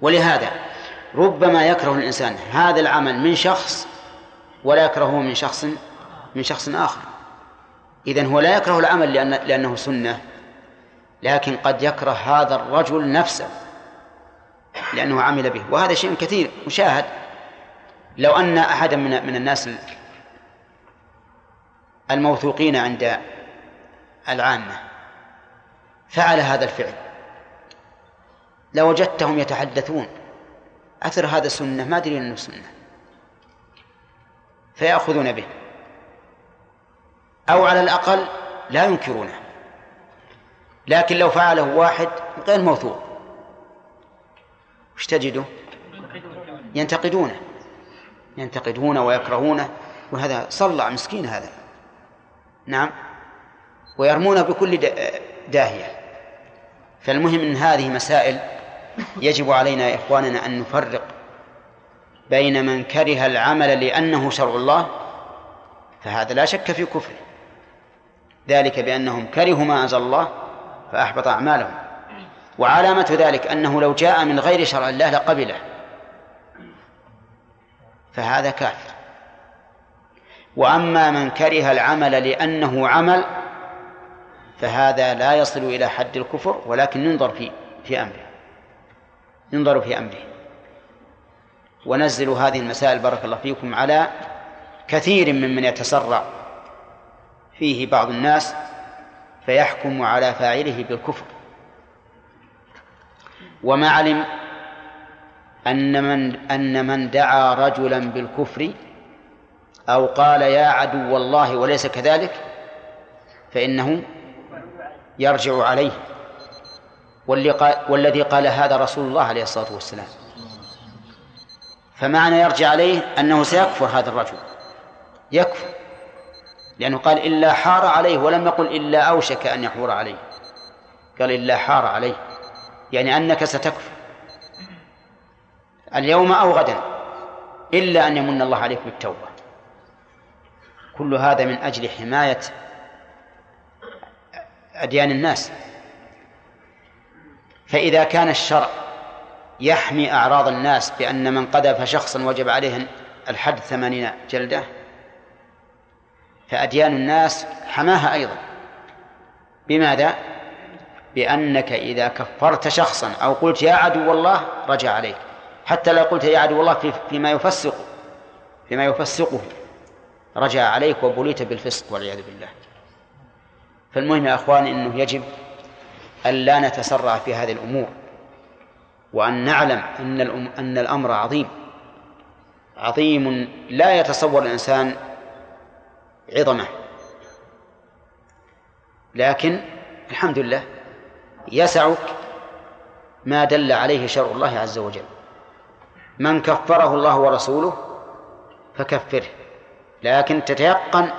ولهذا ربما يكره الإنسان هذا العمل من شخص ولا يكرهه من شخص من شخص آخر. إذن هو لا يكره العمل لأن لأنه سنة لكن قد يكره هذا الرجل نفسه لأنه عمل به. وهذا شيء كثير مشاهد. لو أن أحدا من من الناس الموثوقين عند العامة فعل هذا الفعل. لوجدتهم يتحدثون. أثر هذا سنة ما أدري أنه سنة. فيأخذون به. أو على الأقل لا ينكرونه. لكن لو فعله واحد غير موثوق. وش تجده؟ ينتقدونه. ينتقدونه ويكرهونه. وهذا صلع مسكين هذا. نعم. ويرمونه بكل داهية. فالمهم أن هذه مسائل يجب علينا يا إخواننا أن نفرق بين من كره العمل لأنه شرع الله فهذا لا شك في كفره. ذلك بأنهم كرهوا ما أنزل الله فأحبط أعمالهم. وعلامة ذلك أنه لو جاء من غير شرع الله لقبله. فهذا كافر. وأما من كره العمل لأنه عمل فهذا لا يصل إلى حد الكفر ولكن ينظر في في أمره. ينظر في أمره. ونزلوا هذه المسائل بارك الله فيكم على كثير ممن يتسرع فيه بعض الناس فيحكم على فاعله بالكفر. وما علم أن من أن من دعا رجلا بالكفر أو قال يا عدو الله وليس كذلك فإنه يرجع عليه. واللي قال والذي قال هذا رسول الله عليه الصلاة والسلام. فمعنى يرجع عليه أنه سيكفر هذا الرجل. يكفر. لأنه قال إلا حار عليه ولم يقل إلا أوشك أن يحور عليه. قال إلا حار عليه. يعني أنك ستكفر. اليوم أو غدا. إلا أن يمن الله عليك بالتوبة. كل هذا من أجل حماية أديان الناس. فإذا كان الشرع يحمي أعراض الناس بأن من قذف شخصا وجب عليه الحد ثمانين جلدة فأديان الناس حماها أيضا. بماذا؟ بأنك إذا كفرت شخصا أو قلت يا عدو الله رجع عليك. حتى لو قلت يا عدو الله في فيما يفسق فيما يفسقه رجع عليك وبليت بالفسق والعياذ بالله. فالمهم يا أخواني أنه يجب أن لا نتسرع في هذه الأمور وأن نعلم أن أن الأمر عظيم. عظيم لا يتصور الإنسان عظمه. لكن الحمد لله يسعك ما دل عليه شرع الله عز وجل. من كفره الله ورسوله فكفره. لكن تتيقن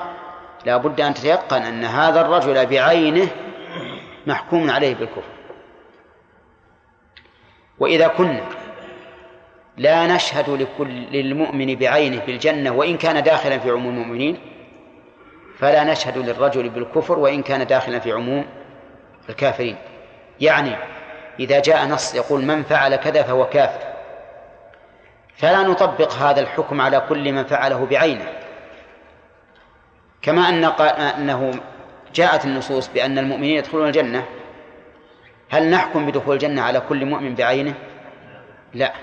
لا بد أن تتيقن أن هذا الرجل بعينه محكوم عليه بالكفر. وإذا كنا لا نشهد لكل للمؤمن بعينه بالجنة وإن كان داخلا في عموم المؤمنين فلا نشهد للرجل بالكفر وإن كان داخلا في عموم الكافرين. يعني إذا جاء نص يقول من فعل كذا فهو كافر. فلا نطبق هذا الحكم على كل من فعله بعينه. كما أن أنه جاءت النصوص بأن المؤمنين يدخلون الجنة. هل نحكم بدخول الجنة على كل مؤمن بعينه؟ لا.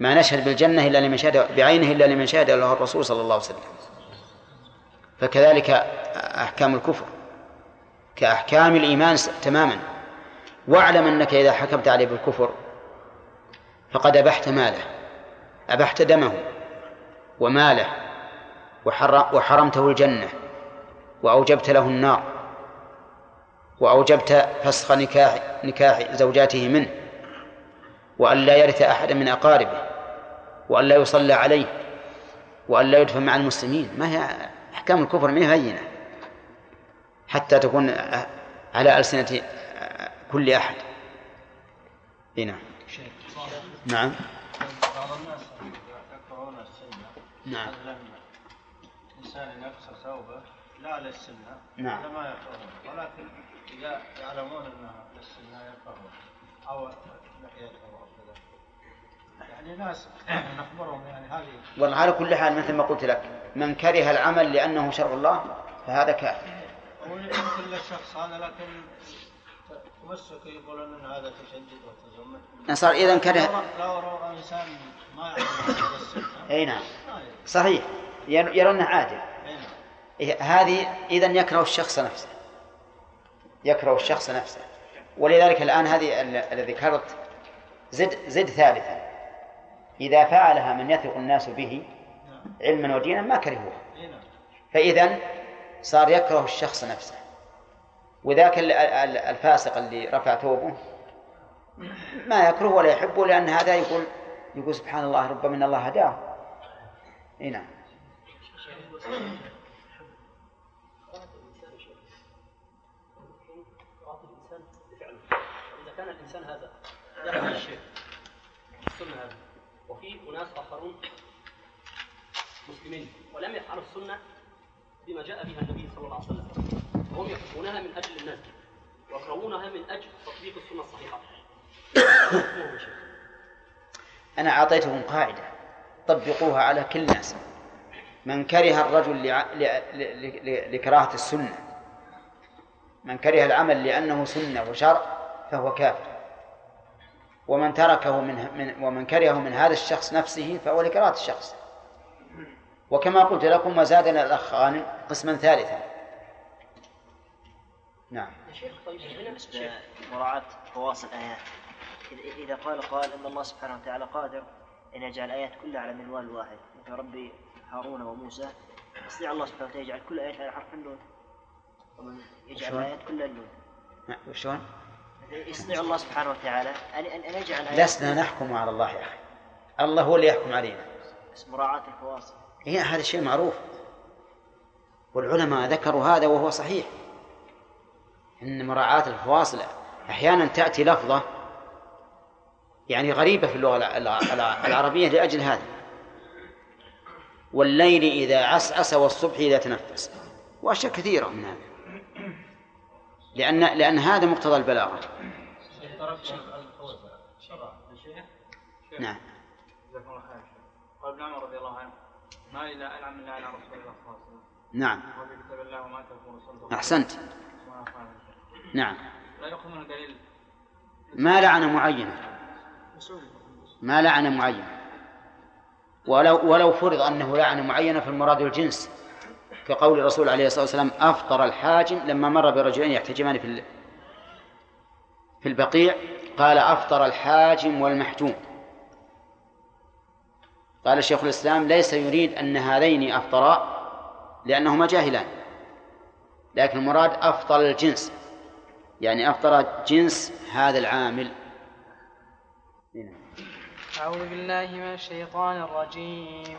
ما نشهد بالجنة إلا لمن شهد بعينه إلا لمن شهد له الرسول صلى الله عليه وسلم. فكذلك أحكام الكفر. كأحكام الإيمان تماما. واعلم أنك إذا حكمت عليه بالكفر فقد أبحت ماله. أبحت دمه وماله وحرمته الجنة. وأوجبت له النار وأوجبت فسخ نكاح نكاح زوجاته منه وأن لا يرث أحدا من أقاربه وأن لا يصلى عليه وأن لا يدفن مع المسلمين. ما هي أحكام الكفر؟ ما هي هينة؟ حتى تكون على ألسنة كل أحد. هنا نعم. نعم. الإنسان يكسر ثوبه لا للسنة. نعم. لما يكرهون ولكن إذا يعلمون أنها للسنة يكرهون أو لحيته أو كذا يعني ناس نخبرهم يعني هذه. والله على كل حال مثل ما قلت لك من كره العمل لأنه شرع الله فهذا كافر ويمكن للشخص هذا لكن تمسك يقولون إن هذا تشدد وتزمت صار إذا كره لو لو إنسان ما يعلم أي نعم. ما. صحيح. ير- يرونه عادل. نعم. هذه إذا يكره الشخص نفسه. يكره الشخص نفسه. ولذلك الآن هذه ال- الذي ذكرت زد زد ثالثا إذا فعلها من يثق الناس به علما ودينا ما كرهوها. فإذا صار يكره الشخص نفسه. وذاك ال- ال- الفاسق اللي رفع ثوبه ما يكره ولا يحبه لأن هذا يقول يقول سبحان الله ربما إن الله هداه. إي نعم. دخل الشيء السنة هذا وفي أناس آخرون مسلمين ولم يفعلوا السنة بما جاء بها النبي صلى الله عليه وسلم. وهم يحبونها من أجل الناس ويكرهونها من أجل تطبيق السنة الصحيحة. أنا أعطيتكم قاعدة. طبقوها على كل الناس من كره الرجل. لكراهة السنة. من كره العمل لأنه سنة وشرع فهو كافر. ومن تركه من... من ومن كرهه من هذا الشخص نفسه فهو لكراهة الشخص. وكما قلت لكم وزادنا الأخ غانم قسما ثالثا. نعم. يا شيخ طيب بالنسبة مراعاة خواص الآيات. إذا- إذا قال قال إن الله سبحانه وتعالى قادر أن يجعل الآيات كلها على منوال واحد. مثل ربي هارون وموسى يستطيع الله سبحانه وتعالى يجعل كل آية على حرف النون. ومن يجعل شلون؟ الآيات كلها النون نعم. يستطيع الله سبحانه وتعالى. أن أن يجعل لسنا نحكم على الله يا أخي. الله هو اللي يحكم علينا. بس مراعاة الفواصل. هي هذا شيء معروف. والعلماء ذكروا هذا وهو صحيح. إن مراعاة الفواصل أحيانا تأتي لفظة يعني غريبة في اللغة الع- الع- الع- العربية لأجل هذا. والليل إذا عسعس والصبح إذا تنفس. وأشياء كثيرة من هذا. لأن لأن هذا مقتضى البلاغة. نعم. قال ابن عمر رضي الله عنه ما إلى انعم من على رسول الله صلى الله عليه وسلم نعم. الله تكون أحسنت. نعم. لا منه دليل ما لعن معينا ما لعن معينا ولو ولو فرض أنه لعن معينا فالمراد الجنس. كقول الرسول عليه الصلاة والسلام أفطر الحاجم لما مر برجلين يحتجمان في في البقيع قال أفطر الحاجم والمحجوم. قال شيخ الإسلام ليس يريد أن هذين أفطرا لأنهما جاهلان لكن المراد أفطر الجنس. يعني أفطر جنس هذا العامل. أعوذ بالله من الشيطان الرجيم.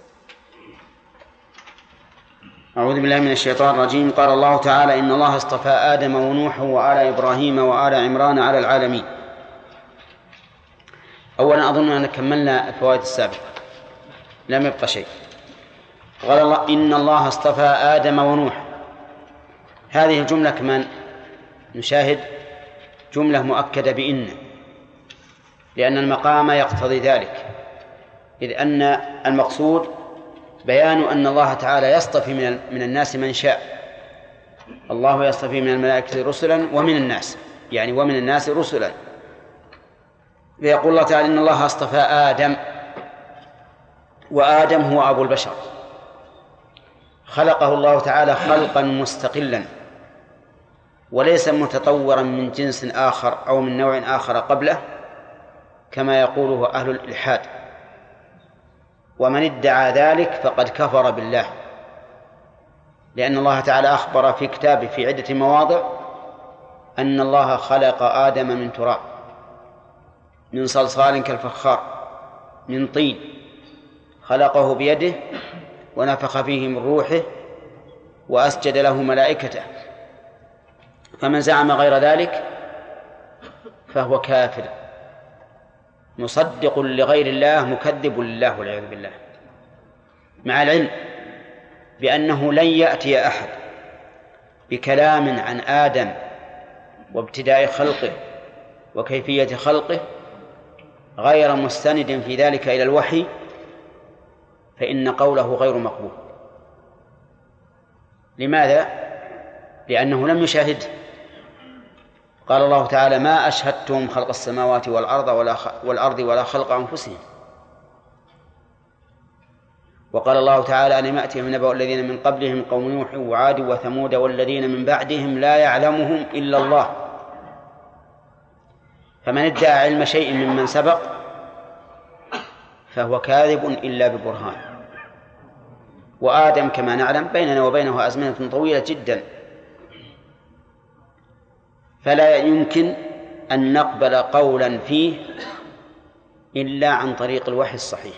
أعوذ بالله من الشيطان الرجيم. قال الله تعالى إن الله اصطفى آدم ونوحا وآل إبراهيم وآل عمران على العالمين. أولا أظن أن كملنا الفوائد السابقة. لم يبقى شيء. قال الله إن الله اصطفى آدم ونوح. هذه الجملة كمان نشاهد جملة مؤكدة بإن لأن المقام يقتضي ذلك. إذ أن المقصود بيان أن الله تعالى يصطفي من من الناس من شاء. الله يصطفي من الملائكة رسلا ومن الناس يعني ومن الناس رسلا. فيقول الله تعالى إن الله اصطفى آدم وآدم هو أبو البشر. خلقه الله تعالى خلقا مستقلا وليس متطورا من جنس آخر أو من نوع آخر قبله كما يقوله أهل الإلحاد. ومن ادعى ذلك فقد كفر بالله. لأن الله تعالى أخبر في كتابه في عدة مواضع أن الله خلق آدم من تراب من صلصال كالفخار من طين خلقه بيده ونفخ فيه من روحه وأسجد له ملائكته. فمن زعم غير ذلك فهو كافر. مصدق لغير الله مكذب لله والعياذ بالله. مع العلم بأنه لن يأتي أحد بكلام عن آدم وابتداء خلقه وكيفية خلقه غير مستند في ذلك إلى الوحي فإن قوله غير مقبول. لماذا؟ لأنه لم يشاهده. قال الله تعالى ما أشهدتم خلق السماوات والأرض ولا والأرض ولا خلق أنفسهم. وقال الله تعالى ألم يأتهم نبأ الذين من قبلهم قوم نوح وعاد وثمود والذين من بعدهم لا يعلمهم إلا الله؟ فمن ادعى علم شيء ممن سبق فهو كاذب إلا ببرهان. وآدم كما نعلم بيننا وبينه أزمنة طويلة جدا. فلا يمكن أن نقبل قولا فيه إلا عن طريق الوحي الصحيح.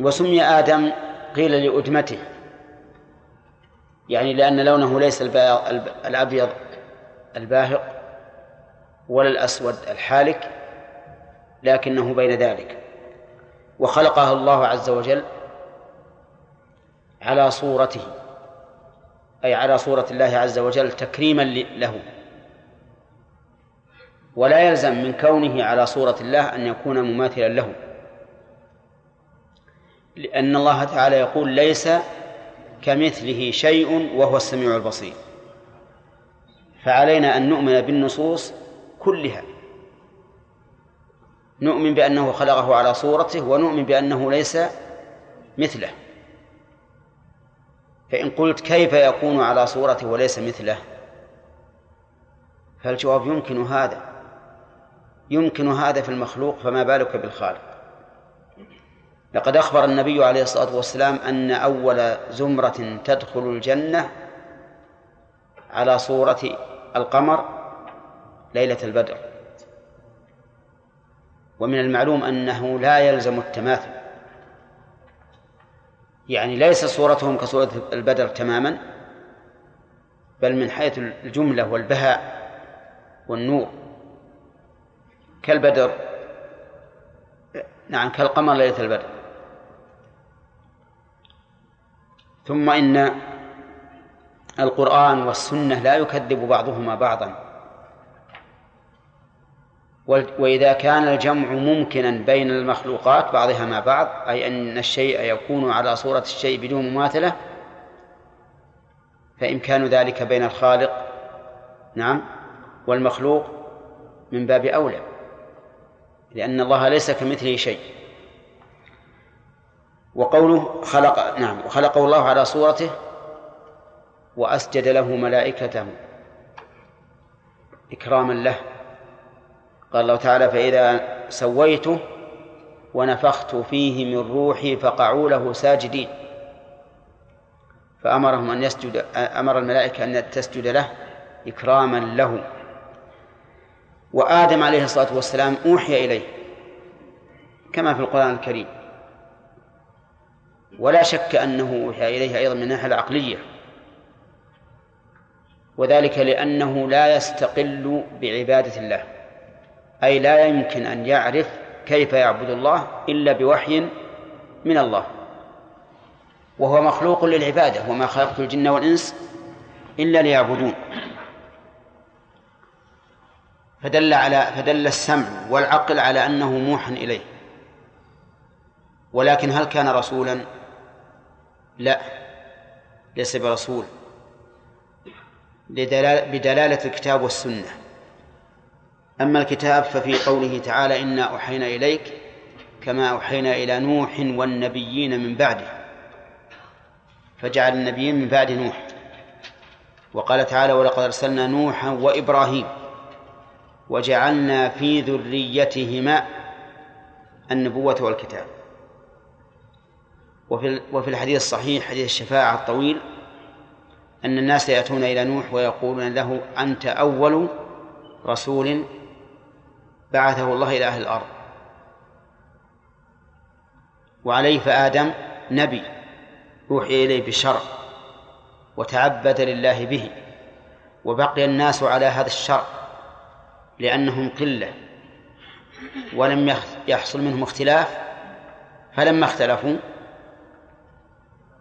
وسمي آدم قيل لأدمته يعني لأن لونه ليس الأبيض الباهق ولا الأسود الحالك لكنه بين ذلك. وخلقه الله عز وجل على صورته. أي على صورة الله عز وجل تكريما له. ولا يلزم من كونه على صورة الله أن يكون مماثلا له. لأن الله تعالى يقول ليس كمثله شيء وهو السميع البصير. فعلينا أن نؤمن بالنصوص كلها. نؤمن بأنه خلقه على صورته ونؤمن بأنه ليس مثله. فإن قلت كيف يكون على صورته وليس مثله؟ فالجواب يمكن هذا. يمكن هذا في المخلوق فما بالك بالخالق؟ لقد أخبر النبي عليه الصلاة والسلام أن أول زمرة تدخل الجنة على صورة القمر ليلة البدر. ومن المعلوم أنه لا يلزم التماثل. يعني ليس صورتهم كصورة البدر تماما بل من حيث الجملة والبهاء والنور. كالبدر نعم كالقمر ليلة البدر. ثم إن القرآن والسنة لا يكذب بعضهما بعضا. وإذا كان الجمع ممكنا بين المخلوقات بعضها مع بعض أي أن الشيء يكون على صورة الشيء بدون مماثلة فإمكان ذلك بين الخالق نعم والمخلوق من باب أولى لأن الله ليس كمثله شيء. وقوله خلق نعم وخلقه الله على صورته وأسجد له ملائكته إكراما له. قال الله تعالى فإذا سويته ونفخت فيه من روحي فقعوا له ساجدين. فأمرهم أن يسجد أمر الملائكة أن تسجد له إكراما له. وآدم عليه الصلاة والسلام أوحي إليه كما في القرآن الكريم. ولا شك أنه أوحي إليه أيضا من الناحية العقلية. وذلك لأنه لا يستقل بعبادة الله. أي لا يمكن أن يعرف كيف يعبد الله إلا بوحي من الله. وهو مخلوق للعبادة وما خلقت الجن والإنس إلا ليعبدون. فدل على فدل السمع والعقل على أنه موحى إليه. ولكن هل كان رسولا؟ لا ليس برسول. بدلالة الكتاب والسنة. أما الكتاب ففي قوله تعالى إنا أوحينا إليك كما أوحينا إلى نوح والنبيين من بعده فجعل النبيين من بعد نوح. وقال تعالى ولقد أرسلنا نوحا وإبراهيم وجعلنا في ذريتهما النبوة والكتاب. وفي وفي الحديث الصحيح حديث الشفاعة الطويل أن الناس يأتون إلى نوح ويقولون له أنت أول رسول بعثه الله إلى أهل الأرض. وعليه فآدم نبي أوحي إليه بالشرع وتعبد لله به وبقي الناس على هذا الشرع لأنهم قلة ولم يحصل منهم اختلاف فلما اختلفوا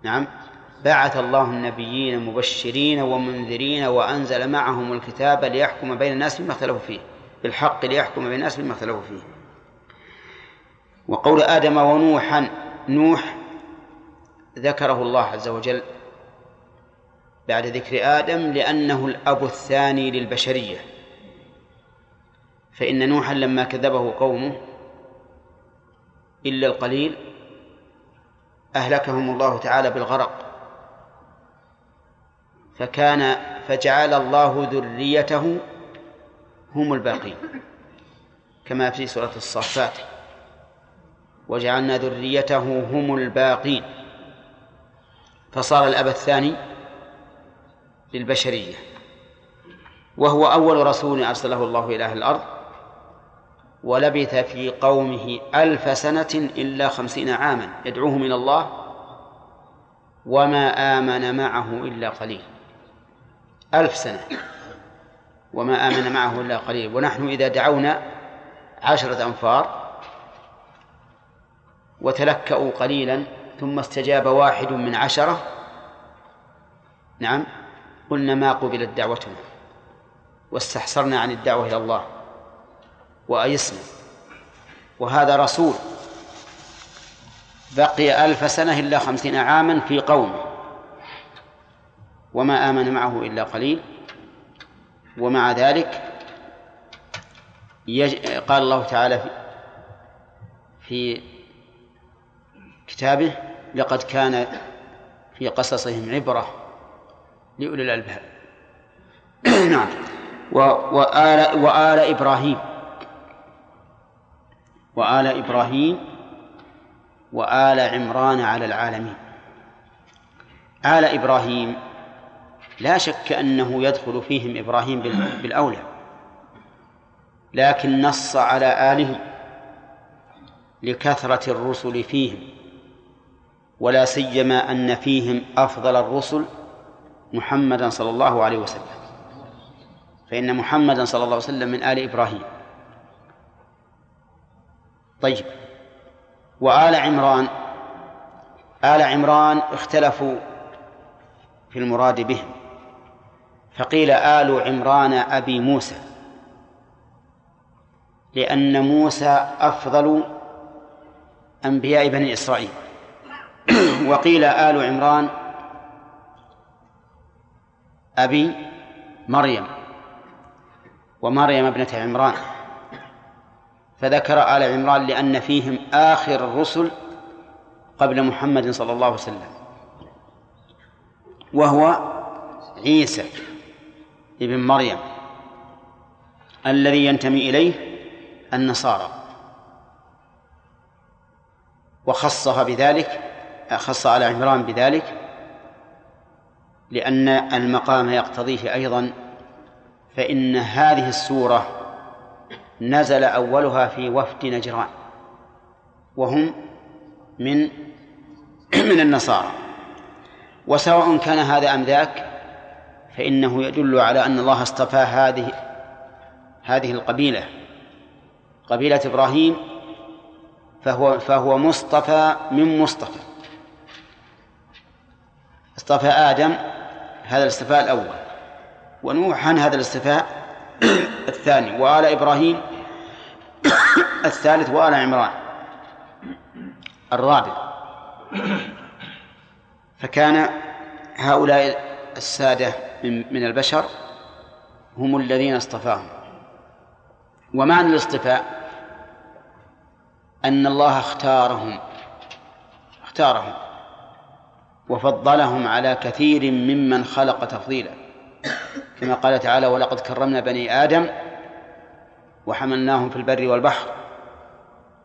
نعم بعث الله النبيين مبشرين ومنذرين وأنزل معهم الكتاب ليحكم بين الناس فيما اختلفوا فيه. بالحق ليحكم بين الناس فيما اختلفوا فيه. وقول آدم ونوحا نوح ذكره الله عز وجل بعد ذكر آدم لأنه الأب الثاني للبشرية. فإن نوحا لما كذبه قومه إلا القليل أهلكهم الله تعالى بالغرق. فكان فجعل الله ذريته هم الباقين كما في سورة الصافات وجعلنا ذريته هم الباقين. فصار الأب الثاني للبشرية وهو أول رسول أرسله الله إلى أهل الأرض ولبث في قومه ألف سنة إلا خمسين عاما يدعوهم إلى الله وما آمن معه إلا قليل. ألف سنة. وما آمن معه إلا قليل. ونحن إذا دعونا عشرة أنفار وتلكأوا قليلا ثم استجاب واحد من عشرة نعم قلنا ما قبلت دعوتنا واستحسرنا عن الدعوة إلى الله وأيسنا. وهذا رسول بقي ألف سنة إلا خمسين عاما في قومه وما آمن معه إلا قليل. ومع ذلك يج... قال الله تعالى في, في كتابه لقد كان في قصصهم عبرة لأولي الألباب. نعم. و... وآل... وآل إبراهيم. وآل إبراهيم وآل عمران على العالمين. آل إبراهيم لا شك أنه يدخل فيهم إبراهيم بالأولى لكن نص على آله لكثرة الرسل فيهم ولا سيما أن فيهم أفضل الرسل محمدا صلى الله عليه وسلم. فإن محمدا صلى الله عليه وسلم من آل إبراهيم. طيب وآل عمران آل عمران اختلفوا في المراد بهم. فقيل آل عمران أبي موسى لأن موسى أفضل أنبياء بني إسرائيل. وقيل آل عمران أبي مريم ومريم ابنة عمران. فذكر آل عمران لأن فيهم آخر الرسل قبل محمد صلى الله عليه وسلم وهو عيسى. ابن مريم الذي ينتمي إليه النصارى. وخصها بذلك خص على عمران بذلك لأن المقام يقتضيه أيضا فإن هذه السورة نزل أولها في وفد نجران وهم من من النصارى. وسواء كان هذا أم ذاك فإنه يدل على أن الله اصطفى هذه هذه القبيلة قبيلة إبراهيم فهو فهو مصطفى من مصطفى. اصطفى آدم هذا الاصطفاء الأول ونوحا هذا الاصطفاء الثاني وآل إبراهيم الثالث وآل عمران الرابع. فكان هؤلاء السادة من البشر هم الذين اصطفاهم. ومعنى الاصطفاء أن الله اختارهم اختارهم وفضلهم على كثير ممن خلق تفضيلا. كما قال تعالى ولقد كرمنا بني آدم وحملناهم في البر والبحر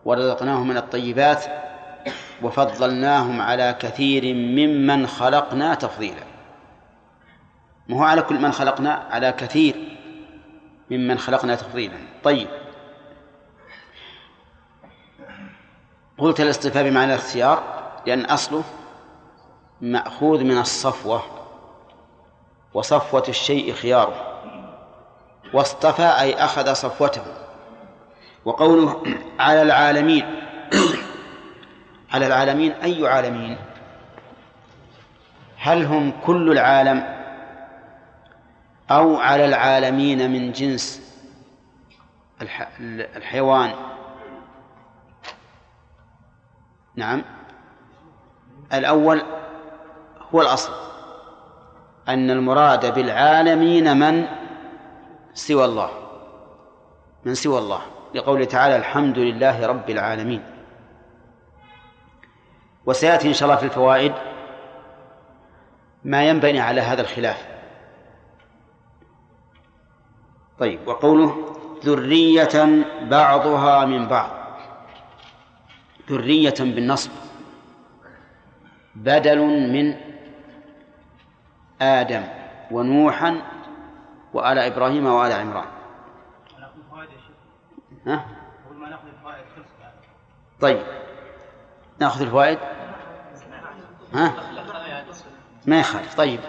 ورزقناهم من الطيبات وفضلناهم على كثير ممن خلقنا تفضيلا. ما هو على كل من خلقنا؟ على كثير ممن خلقنا تفضيلا. طيب. قلت الاصطفاء بمعنى الاختيار لأن أصله مأخوذ من الصفوة وصفوة الشيء خياره. واصطفى أي أخذ صفوته. وقوله على العالمين على العالمين أي عالمين؟ هل هم كل العالم؟ أو على العالمين من جنس الحيوان. نعم. الأول هو الأصل أن المراد بالعالمين من سوى الله من سوى الله. لقوله تعالى الحمد لله رب العالمين. وسيأتي إن شاء الله في الفوائد ما ينبني على هذا الخلاف. طيب وقوله ذرية بعضها من بعض. ذرية بالنصب. بدل من آدم ونوحا وآل إبراهيم وآل عمران. ها؟ طيب نأخذ الفوائد؟ ها؟ ما يخالف. طيب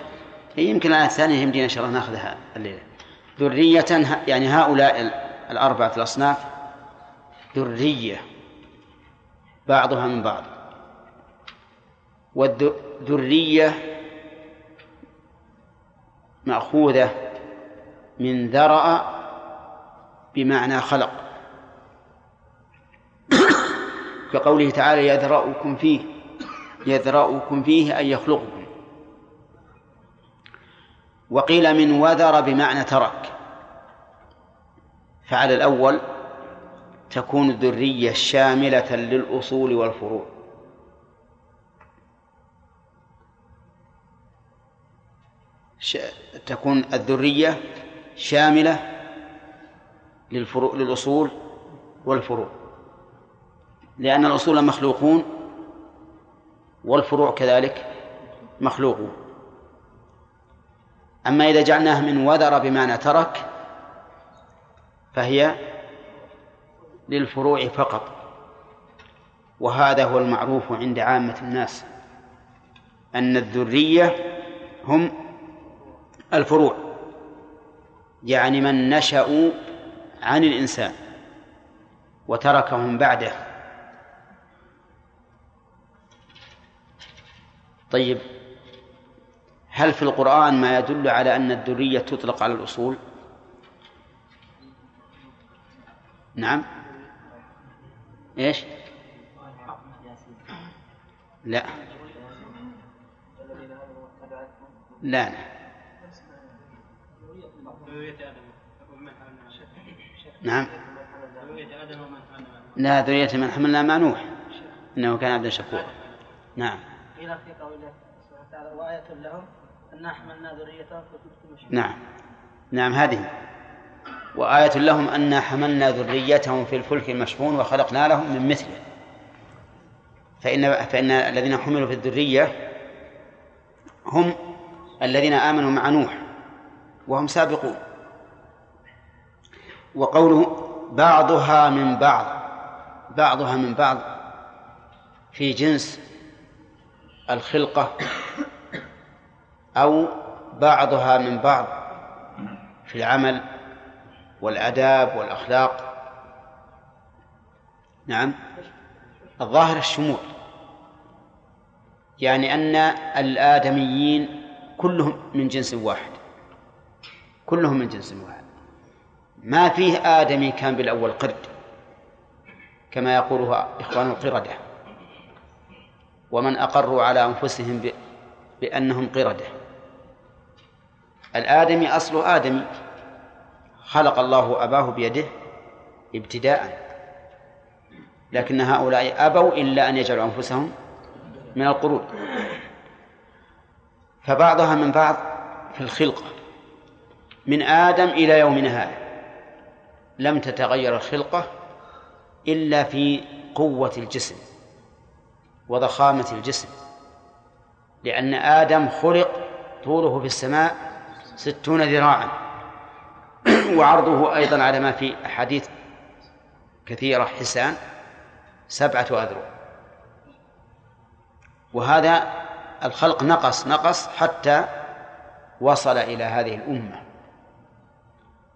يمكن الآية الثانية يمدينا إن شاء الله نأخذها الليلة. ذرية يعني هؤلاء الأربعة الأصناف ذرية بعضها من بعض. والذرية مأخوذة من ذرأ بمعنى خلق. كقوله تعالى يذرأكم فيه يذرأكم فيه أي يخلقكم. وقيل من وذر بمعنى ترك. فعلى الأول تكون الذرية شاملة للأصول والفروع. تكون الذرية شاملة للفروع للأصول والفروع. لأن الأصول مخلوقون والفروع كذلك مخلوقون. أما إذا جعلناه من وذر بمعنى ترك فهي للفروع فقط. وهذا هو المعروف عند عامة الناس أن الذرية هم الفروع يعني من نشأوا عن الإنسان وتركهم بعده. طيب هل في القرآن ما يدل على أن الذرية تطلق على الأصول؟ نعم. إيش؟ لا. لا نعم. لا ذرية من حملنا مع نوح. إنه كان عبدا شكورا نعم. قيل في قوله سبحانه وتعالى وآية لهم أنا حملنا ذريتهم في نعم. نعم هذه. وآية لهم أنا حملنا ذريتهم في الفلك المشحون وخلقنا لهم من مثله. فإن فإن الذين حملوا في الذرية هم الذين آمنوا مع نوح وهم سابقون. وقوله بعضها من بعض بعضها من بعض في جنس الخلقة أو بعضها من بعض في العمل والآداب والأخلاق. نعم. الظاهر الشمول. يعني أن الآدميين كلهم من جنس واحد. كلهم من جنس واحد. ما فيه آدمي كان بالأول قرد كما يقوله إخوان القردة. ومن أقروا على أنفسهم بأنهم قردة. الآدمي أصل آدمي خلق الله أباه بيده ابتداء. لكن هؤلاء أبوا إلا أن يجعلوا أنفسهم من القرود فبعضها من بعض في الخلقة من آدم إلى يومنا هذا. لم تتغير الخلقة إلا في قوة الجسم وضخامة الجسم. لأن آدم خلق طوله في السماء ستون ذراعا. وعرضه أيضا على ما في أحاديث كثيرة حسان سبعة أذرع. وهذا الخلق نقص نقص حتى وصل إلى هذه الأمة.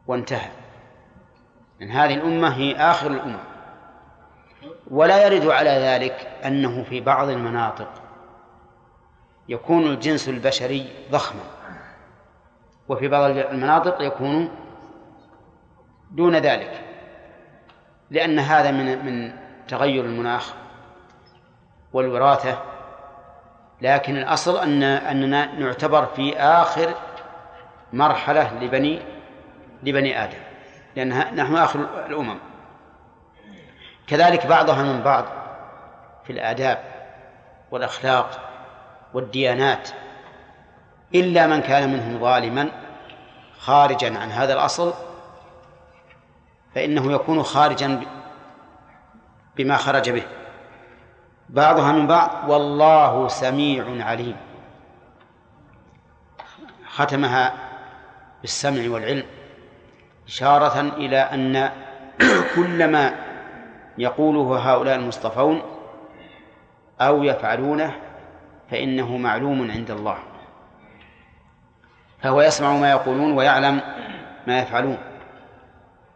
وانتهى. من هذه الأمة هي آخر الأمم. ولا يرد على ذلك أنه في بعض المناطق يكون الجنس البشري ضخما. وفي بعض المناطق يكون دون ذلك لأن هذا من من تغير المناخ والوراثة. لكن الأصل أن أننا نعتبر في آخر مرحلة لبني لبني آدم لأن نحن آخر الأمم. كذلك بعضها من بعض في الآداب والأخلاق والديانات. إلا من كان منهم ظالما خارجا عن هذا الأصل فإنه يكون خارجا بما خرج به. بعضها من بعض والله سميع عليم. ختمها بالسمع والعلم إشارة إلى أن كل ما يقوله هؤلاء المصطفون أو يفعلونه فإنه معلوم عند الله. فهو يسمع ما يقولون ويعلم ما يفعلون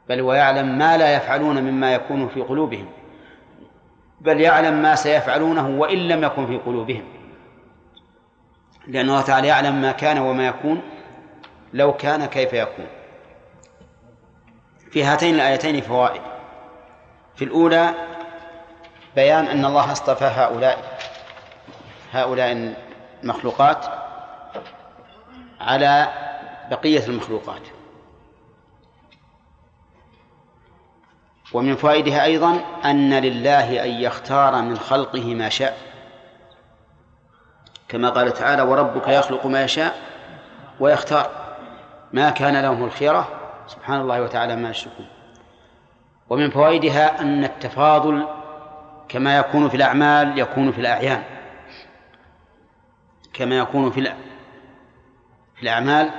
بل ويعلم ما لا يفعلون مما يكون في قلوبهم بل يعلم ما سيفعلونه وإن لم يكن في قلوبهم. لأن الله تعالى يعلم ما كان وما يكون لو كان كيف يكون. في هاتين الآيتين فوائد. في الأولى بيان أن الله اصطفى هؤلاء هؤلاء المخلوقات على بقية المخلوقات. ومن فوائدها أيضا أن لله أن يختار من خلقه ما شاء. كما قال تعالى وربك يخلق ما يشاء ويختار. ما كان لهم الخيرة سبحان الله وتعالى ما يشركون. ومن فوائدها أن التفاضل كما يكون في الأعمال يكون في الأعيان. كما يكون في في الأعمال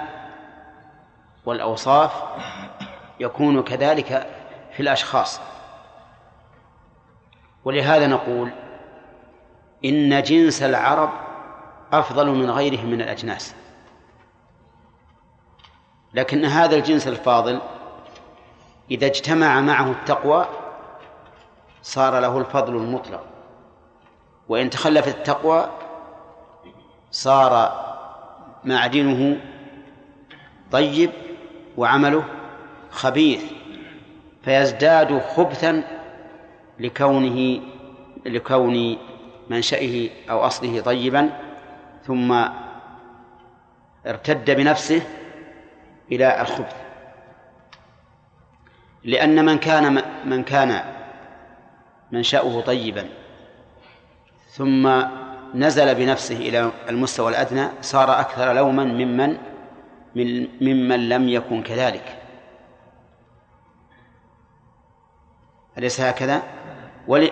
والأوصاف يكون كذلك في الأشخاص. ولهذا نقول إن جنس العرب أفضل من غيرهم من الأجناس. لكن هذا الجنس الفاضل إذا اجتمع معه التقوى صار له الفضل المطلق. وإن تخلفت التقوى صار معدنه طيب وعمله خبيث فيزداد خبثا لكونه لكون منشأه أو أصله طيبا ثم ارتد بنفسه إلى الخبث. لأن من كان من كان منشأه طيبا ثم نزل بنفسه إلى المستوى الأدنى صار أكثر لوما ممن ممن لم يكن كذلك. أليس هكذا؟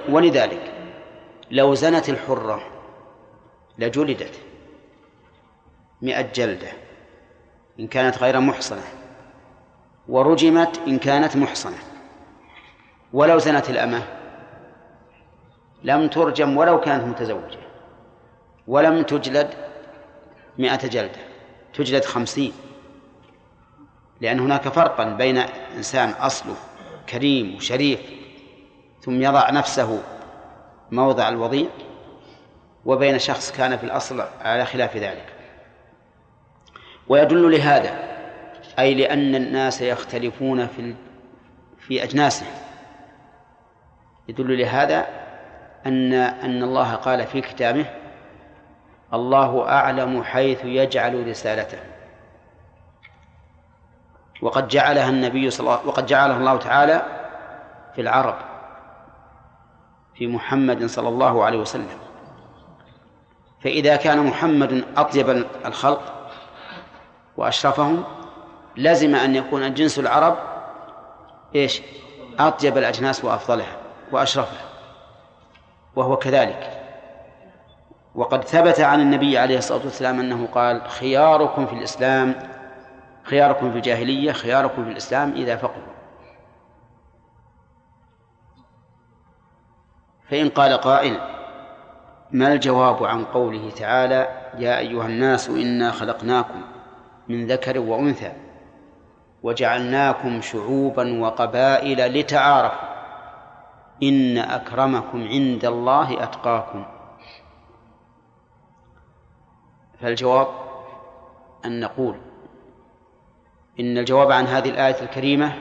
ولذلك لو زنت الحرة لجلدت مئة جلدة إن كانت غير محصنة ورجمت إن كانت محصنة. ولو زنت الأمة لم ترجم ولو كانت متزوجة. ولم تجلد مئة جلدة تجلد خمسين. لأن هناك فرقا بين إنسان أصله كريم وشريف ثم يضع نفسه موضع الوضيع وبين شخص كان في الأصل على خلاف ذلك. ويدل لهذا أي لأن الناس يختلفون في في أجناسهم يدل لهذا أن أن الله قال في كتابه الله أعلم حيث يجعل رسالته. وقد جعلها النبي صلى الله وقد جعلها الله تعالى في العرب في محمد صلى الله عليه وسلم. فإذا كان محمد أطيب الخلق وأشرفهم لزم أن يكون جنس العرب إيش؟ أطيب الأجناس وأفضلها وأشرفها وهو كذلك. وقد ثبت عن النبي عليه الصلاة والسلام أنه قال خياركم في الإسلام خياركم في الجاهلية خياركم في الإسلام إذا فقهوا. فإن قال قائل ما الجواب عن قوله تعالى يا أيها الناس إنا خلقناكم من ذكر وأنثى وجعلناكم شعوبا وقبائل لتعارفوا إن أكرمكم عند الله أتقاكم فالجواب أن نقول إن الجواب عن هذه الآية الكريمة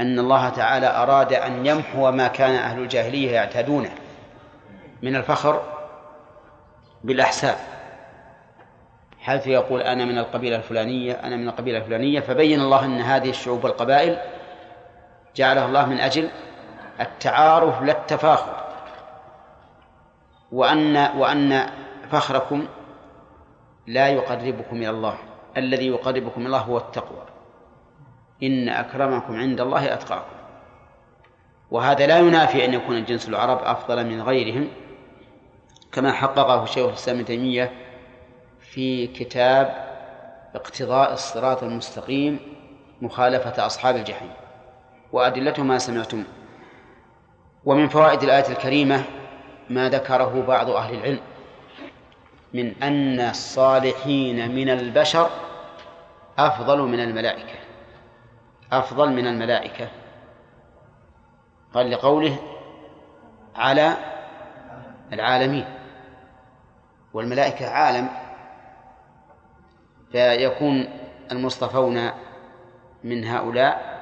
أن الله تعالى أراد أن يمحو ما كان أهل الجاهلية يعتادونه من الفخر بالأحساب. حيث يقول أنا من القبيلة الفلانية أنا من القبيلة الفلانية فبين الله أن هذه الشعوب والقبائل جعلها الله من أجل التعارف لا التفاخر وأن وأن فخركم لا يقربكم إلى الله. الذي يقربكم إلى الله هو التقوى. إن أكرمكم عند الله أتقاكم. وهذا لا ينافي أن يكون الجنس العرب أفضل من غيرهم كما حققه شيخ الإسلام ابن تيمية في كتاب اقتضاء الصراط المستقيم مخالفة أصحاب الجحيم. وأدلته ما سمعتم. ومن فوائد الآية الكريمة ما ذكره بعض أهل العلم. من أن الصالحين من البشر أفضل من الملائكة. أفضل من الملائكة. قال لقوله على العالمين. والملائكة عالم. فيكون المصطفون من هؤلاء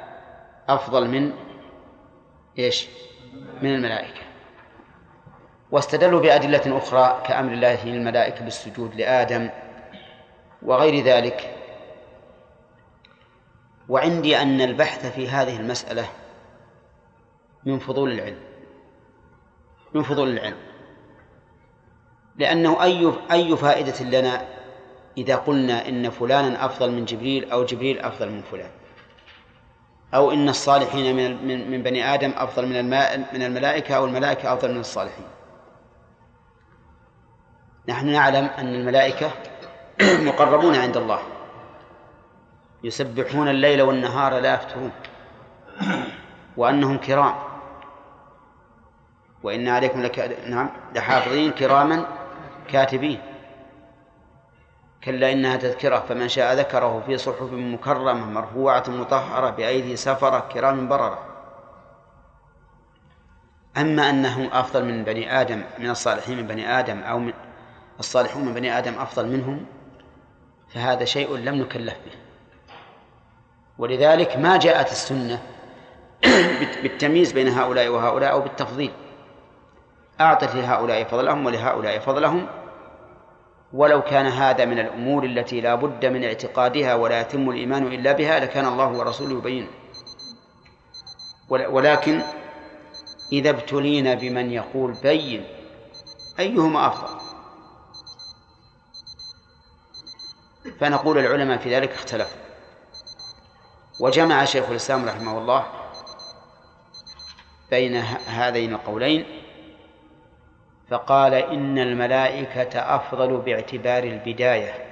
أفضل من إيش؟ من الملائكة. واستدلوا بأدلة أخرى كأمر الله للملائكة بالسجود لآدم وغير ذلك. وعندي أن البحث في هذه المسألة من فضول العلم من فضول العلم. لأنه أي أي فائدة لنا إذا قلنا إن فلانا أفضل من جبريل أو جبريل أفضل من فلان أو إن الصالحين من من بني آدم أفضل من من الملائكة أو الملائكة أفضل من الصالحين. نحن نعلم أن الملائكة مقربون عند الله يسبحون الليل والنهار لا يفترون وأنهم كرام. وإن عليكم لك نعم لحافظين كراما كاتبين. كلا إنها تذكرة فمن شاء ذكره في صحف مكرمة مرفوعة مطهرة بأيدي سفرة كرام بررة. أما أنهم أفضل من بني آدم من الصالحين من بني آدم أو من الصالحون من بني آدم أفضل منهم فهذا شيء لم نكلف به. ولذلك ما جاءت السنة بالتمييز بين هؤلاء وهؤلاء أو بالتفضيل. أعطت لهؤلاء فضلهم ولهؤلاء فضلهم ولو كان هذا من الأمور التي لا بد من اعتقادها ولا يتم الإيمان إلا بها لكان الله ورسوله يبين. ولكن إذا ابتلينا بمن يقول بين أيهما أفضل؟ فنقول العلماء في ذلك اختلفوا. وجمع شيخ الإسلام رحمه الله بين هذين القولين فقال إن الملائكة أفضل باعتبار البداية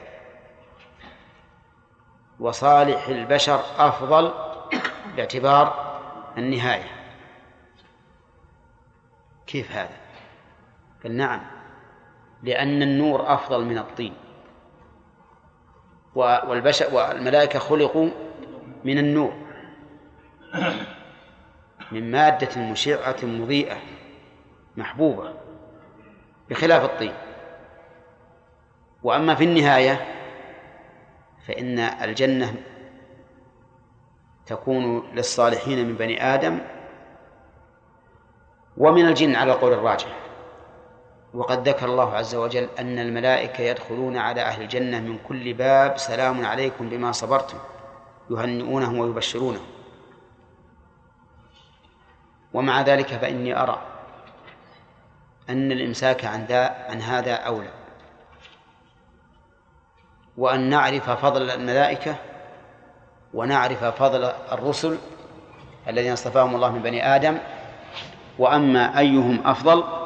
وصالح البشر أفضل باعتبار النهاية. كيف هذا؟ قال نعم لأن النور أفضل من الطين. والبشر والملائكة خلقوا من النور. من مادة مشعة مضيئة محبوبة بخلاف الطين. وأما في النهاية فإن الجنة تكون للصالحين من بني آدم ومن الجن على القول الراجح. وقد ذكر الله عز وجل أن الملائكة يدخلون على أهل الجنة من كل باب سلام عليكم بما صبرتم يهنئونهم ويبشرونهم. ومع ذلك فإني أرى أن الإمساك عن ذا عن هذا أولى. وأن نعرف فضل الملائكة ونعرف فضل الرسل الذين اصطفاهم الله من بني آدم. وأما أيهم أفضل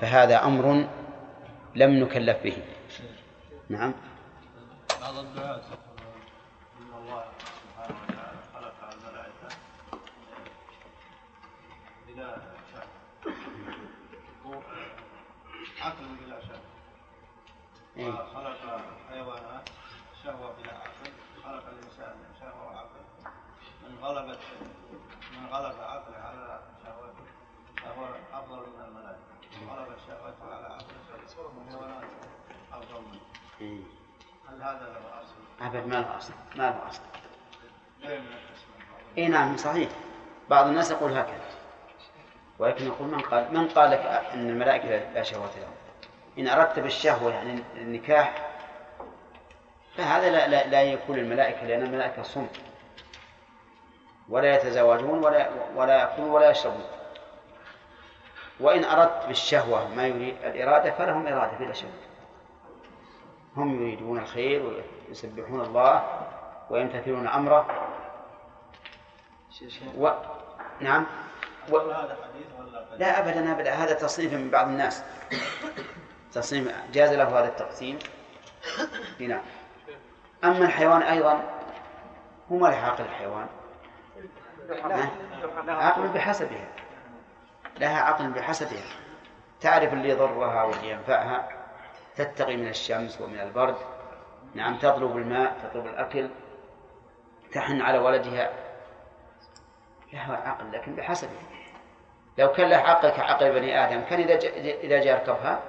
فهذا أمر لم نكلف به. نعم. بعض الدعاة إن الله سبحانه وتعالى خلق الملائكة بلا عقل بلا إيه. وخلق حيوانات شهوة بلا عقل. خلق الإنسان شهوة وعقل. من غلبت من غلب عقله على شهوته فهو أفضل من الملائكة. شهوته على. هل هذا له اصل؟ أبد ما له أصل؟ ما له أصل؟ اي نعم صحيح. بعض الناس يقول هكذا. ولكن يقول من قال من قال لك أن الملائكة لا شهوة لهم؟ إن أردت بالشهوة يعني النكاح فهذا لا, لا, لا يكون الملائكة لأن الملائكة صم. ولا يتزوجون ولا ولا يأكلون ولا يشربون. وإن أردت بالشهوة ما يريد الإرادة فلهم إرادة بلا شك. هم يريدون الخير ويسبحون الله ويمتثلون أمره. و... نعم. و... هذا حديث ولا قديم؟ لا ابدا ابدا. هذا تصنيف من بعض الناس. تصنيف جاز له هذا التقسيم. إي نعم. أما الحيوان أيضا هو ما عقل الحيوان. عقل بحسبها لها عقل بحسبها تعرف اللي يضرها واللي ينفعها؟ تتقي من الشمس ومن البرد. نعم تطلب الماء تطلب الأكل. تحن على ولدها. لها عقل لكن بحسبه لو كان له عقل كعقل بني آدم كان إذا جاء إذا يركبها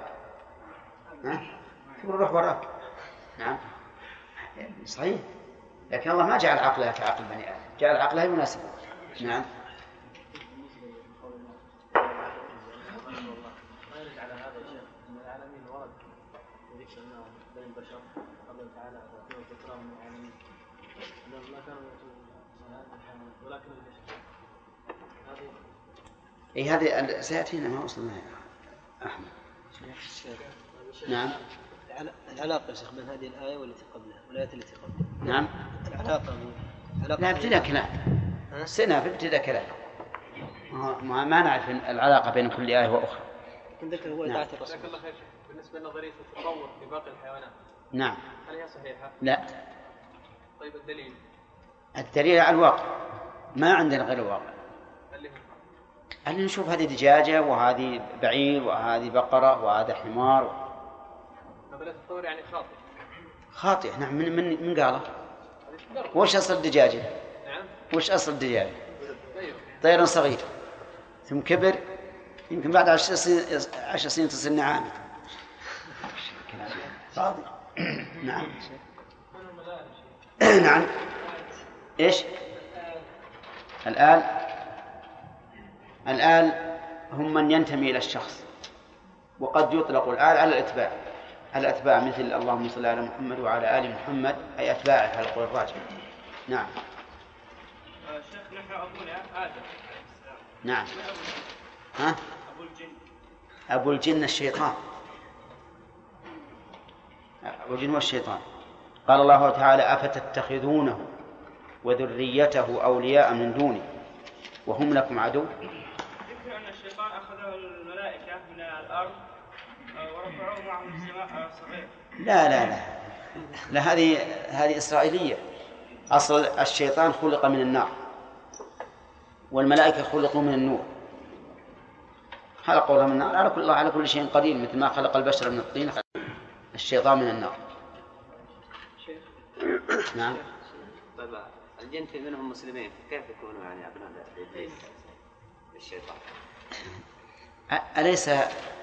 ها؟ تقول روح وراك. نعم. صحيح. لكن الله ما جعل عقلها كعقل بني آدم. جعل عقلها يناسبه نعم. ولكن إي هذه سيأتينا ما وصلنا أحمد. نعم. العلاقة يا شيخ بين هذه الآية والتي قبلها والآية التي قبلها. نعم. العلاقة علاقة لا ابتداء كلام. سنة في ابتداء كلام. ما نعرف العلاقة بين كل آية وأخرى. لكن ذكر هو نعم. دعاة الرسول. جزاك الله خير شيخ. بالنسبة لنظرية التطور في باقي الحيوانات. نعم. هل هي صحيحة؟ لا. طيب الدليل. الدليل على الواقع. ما عندنا غير الواقع. اللي اللي نشوف هذه دجاجة وهذه بعير وهذه بقرة وهذا حمار. نظريه التطور يعني خاطئ. خاطئ. نعم من من من قاله؟ وش أصل الدجاجة؟ نعم. وش أصل الدجاجة؟ طيب. طير صغير. ثم كبر. يمكن بعد عشر سنين عشر سنين تصير نعامة. فاضي نعم. نعم. إيش؟ الآل الآل هم من ينتمي إلى الشخص وقد يطلق الآل على الأتباع الأتباع مثل اللهم صل على محمد وعلى آل محمد أي أتباعه على القول الراجح. نعم. شيخ نحن أبونا آدم نعم. ها؟ أبو الجن. أبو الجن الشيطان. أبو الجن والشيطان. قال الله تعالى أفتتخذونه وذريته أولياء من دوني وهم لكم عدو. ذكر أن الشيطان أخذه الملائكة من الأرض ورفعوه معهم السماء صغير لا لا لا. لا هذه هذه إسرائيلية. أصل الشيطان خلق من النار والملائكة خلقوا من النور. خلقوا من النار. على كل الله على كل شيء قدير. مثل ما خلق البشر من الطين خلق الشيطان من النار. نعم. طيب. الجن في منهم مسلمين. كيف يكونوا يعني ابناء الشيطان؟ أليس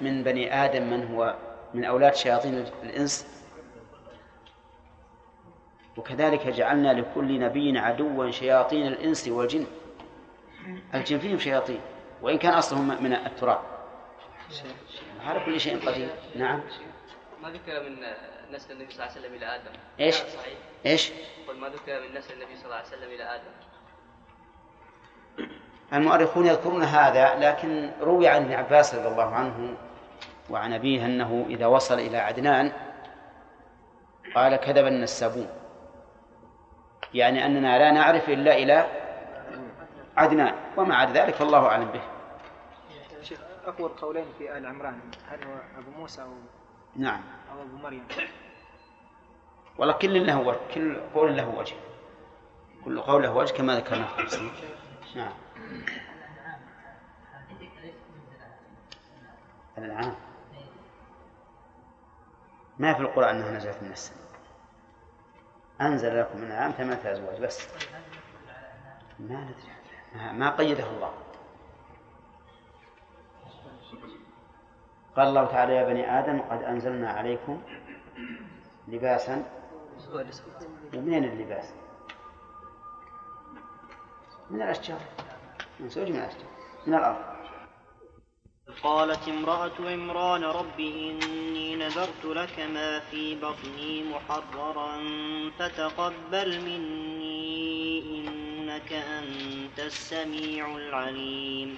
من بني آدم من هو من أولاد شياطين الإنس؟ وكذلك جعلنا لكل نبي عدوا شياطين الإنس والجن. الجن فيهم شياطين وإن كان أصلهم من التراب. على كل شيء قدير. نعم. ما ذكر من نسل النبي صلى الله عليه وسلم إلى آدم. إيش؟ هذا صحيح؟ إيش؟ قل ما ذكر من نسل النبي صلى الله عليه وسلم إلى آدم. المؤرخون يذكرون هذا لكن روي عن ابن عباس رضي الله عنه وعن أبيه أنه إذا وصل إلى عدنان قال كذب النسابون. يعني أننا لا نعرف إلا إلى عدنان وما عدا ذلك فالله أعلم به. شيخ أقوى القولين في آل عمران هل هو أبو موسى أو نعم. أو أبو مريم. والله كل له وجه كل قول له وجه. كل قول له وجه كما ذكرنا في التفسير نعم. الأنعام ما في القرآن أنها نزلت من السماء؟ أنزل لكم من الأنعام ثمانية أزواج بس. ما ندري. ما- ما قيده الله. قال الله تعالى يا بني آدم قد أنزلنا عليكم لباسا. ومن اللباس؟ من الأشجار. من زوج من الأشجار. من الأرض. قالت امرأة عمران رب إني نذرت لك ما في بطني محررا فتقبل مني إنك أنت السميع العليم.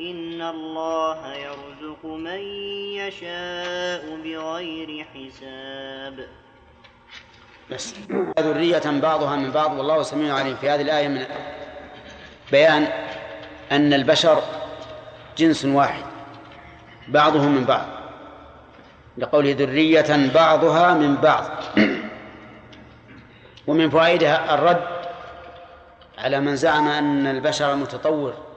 إن الله يرزق من يشاء بغير حساب. بس. ذرية بعضها من بعض والله سميع عليم. في هذه الآية من بيان أن البشر جنس واحد بعضهم من بعض. لقوله ذرية بعضها من بعض. ومن فوائدها الرد على من زعم أن البشر المتطور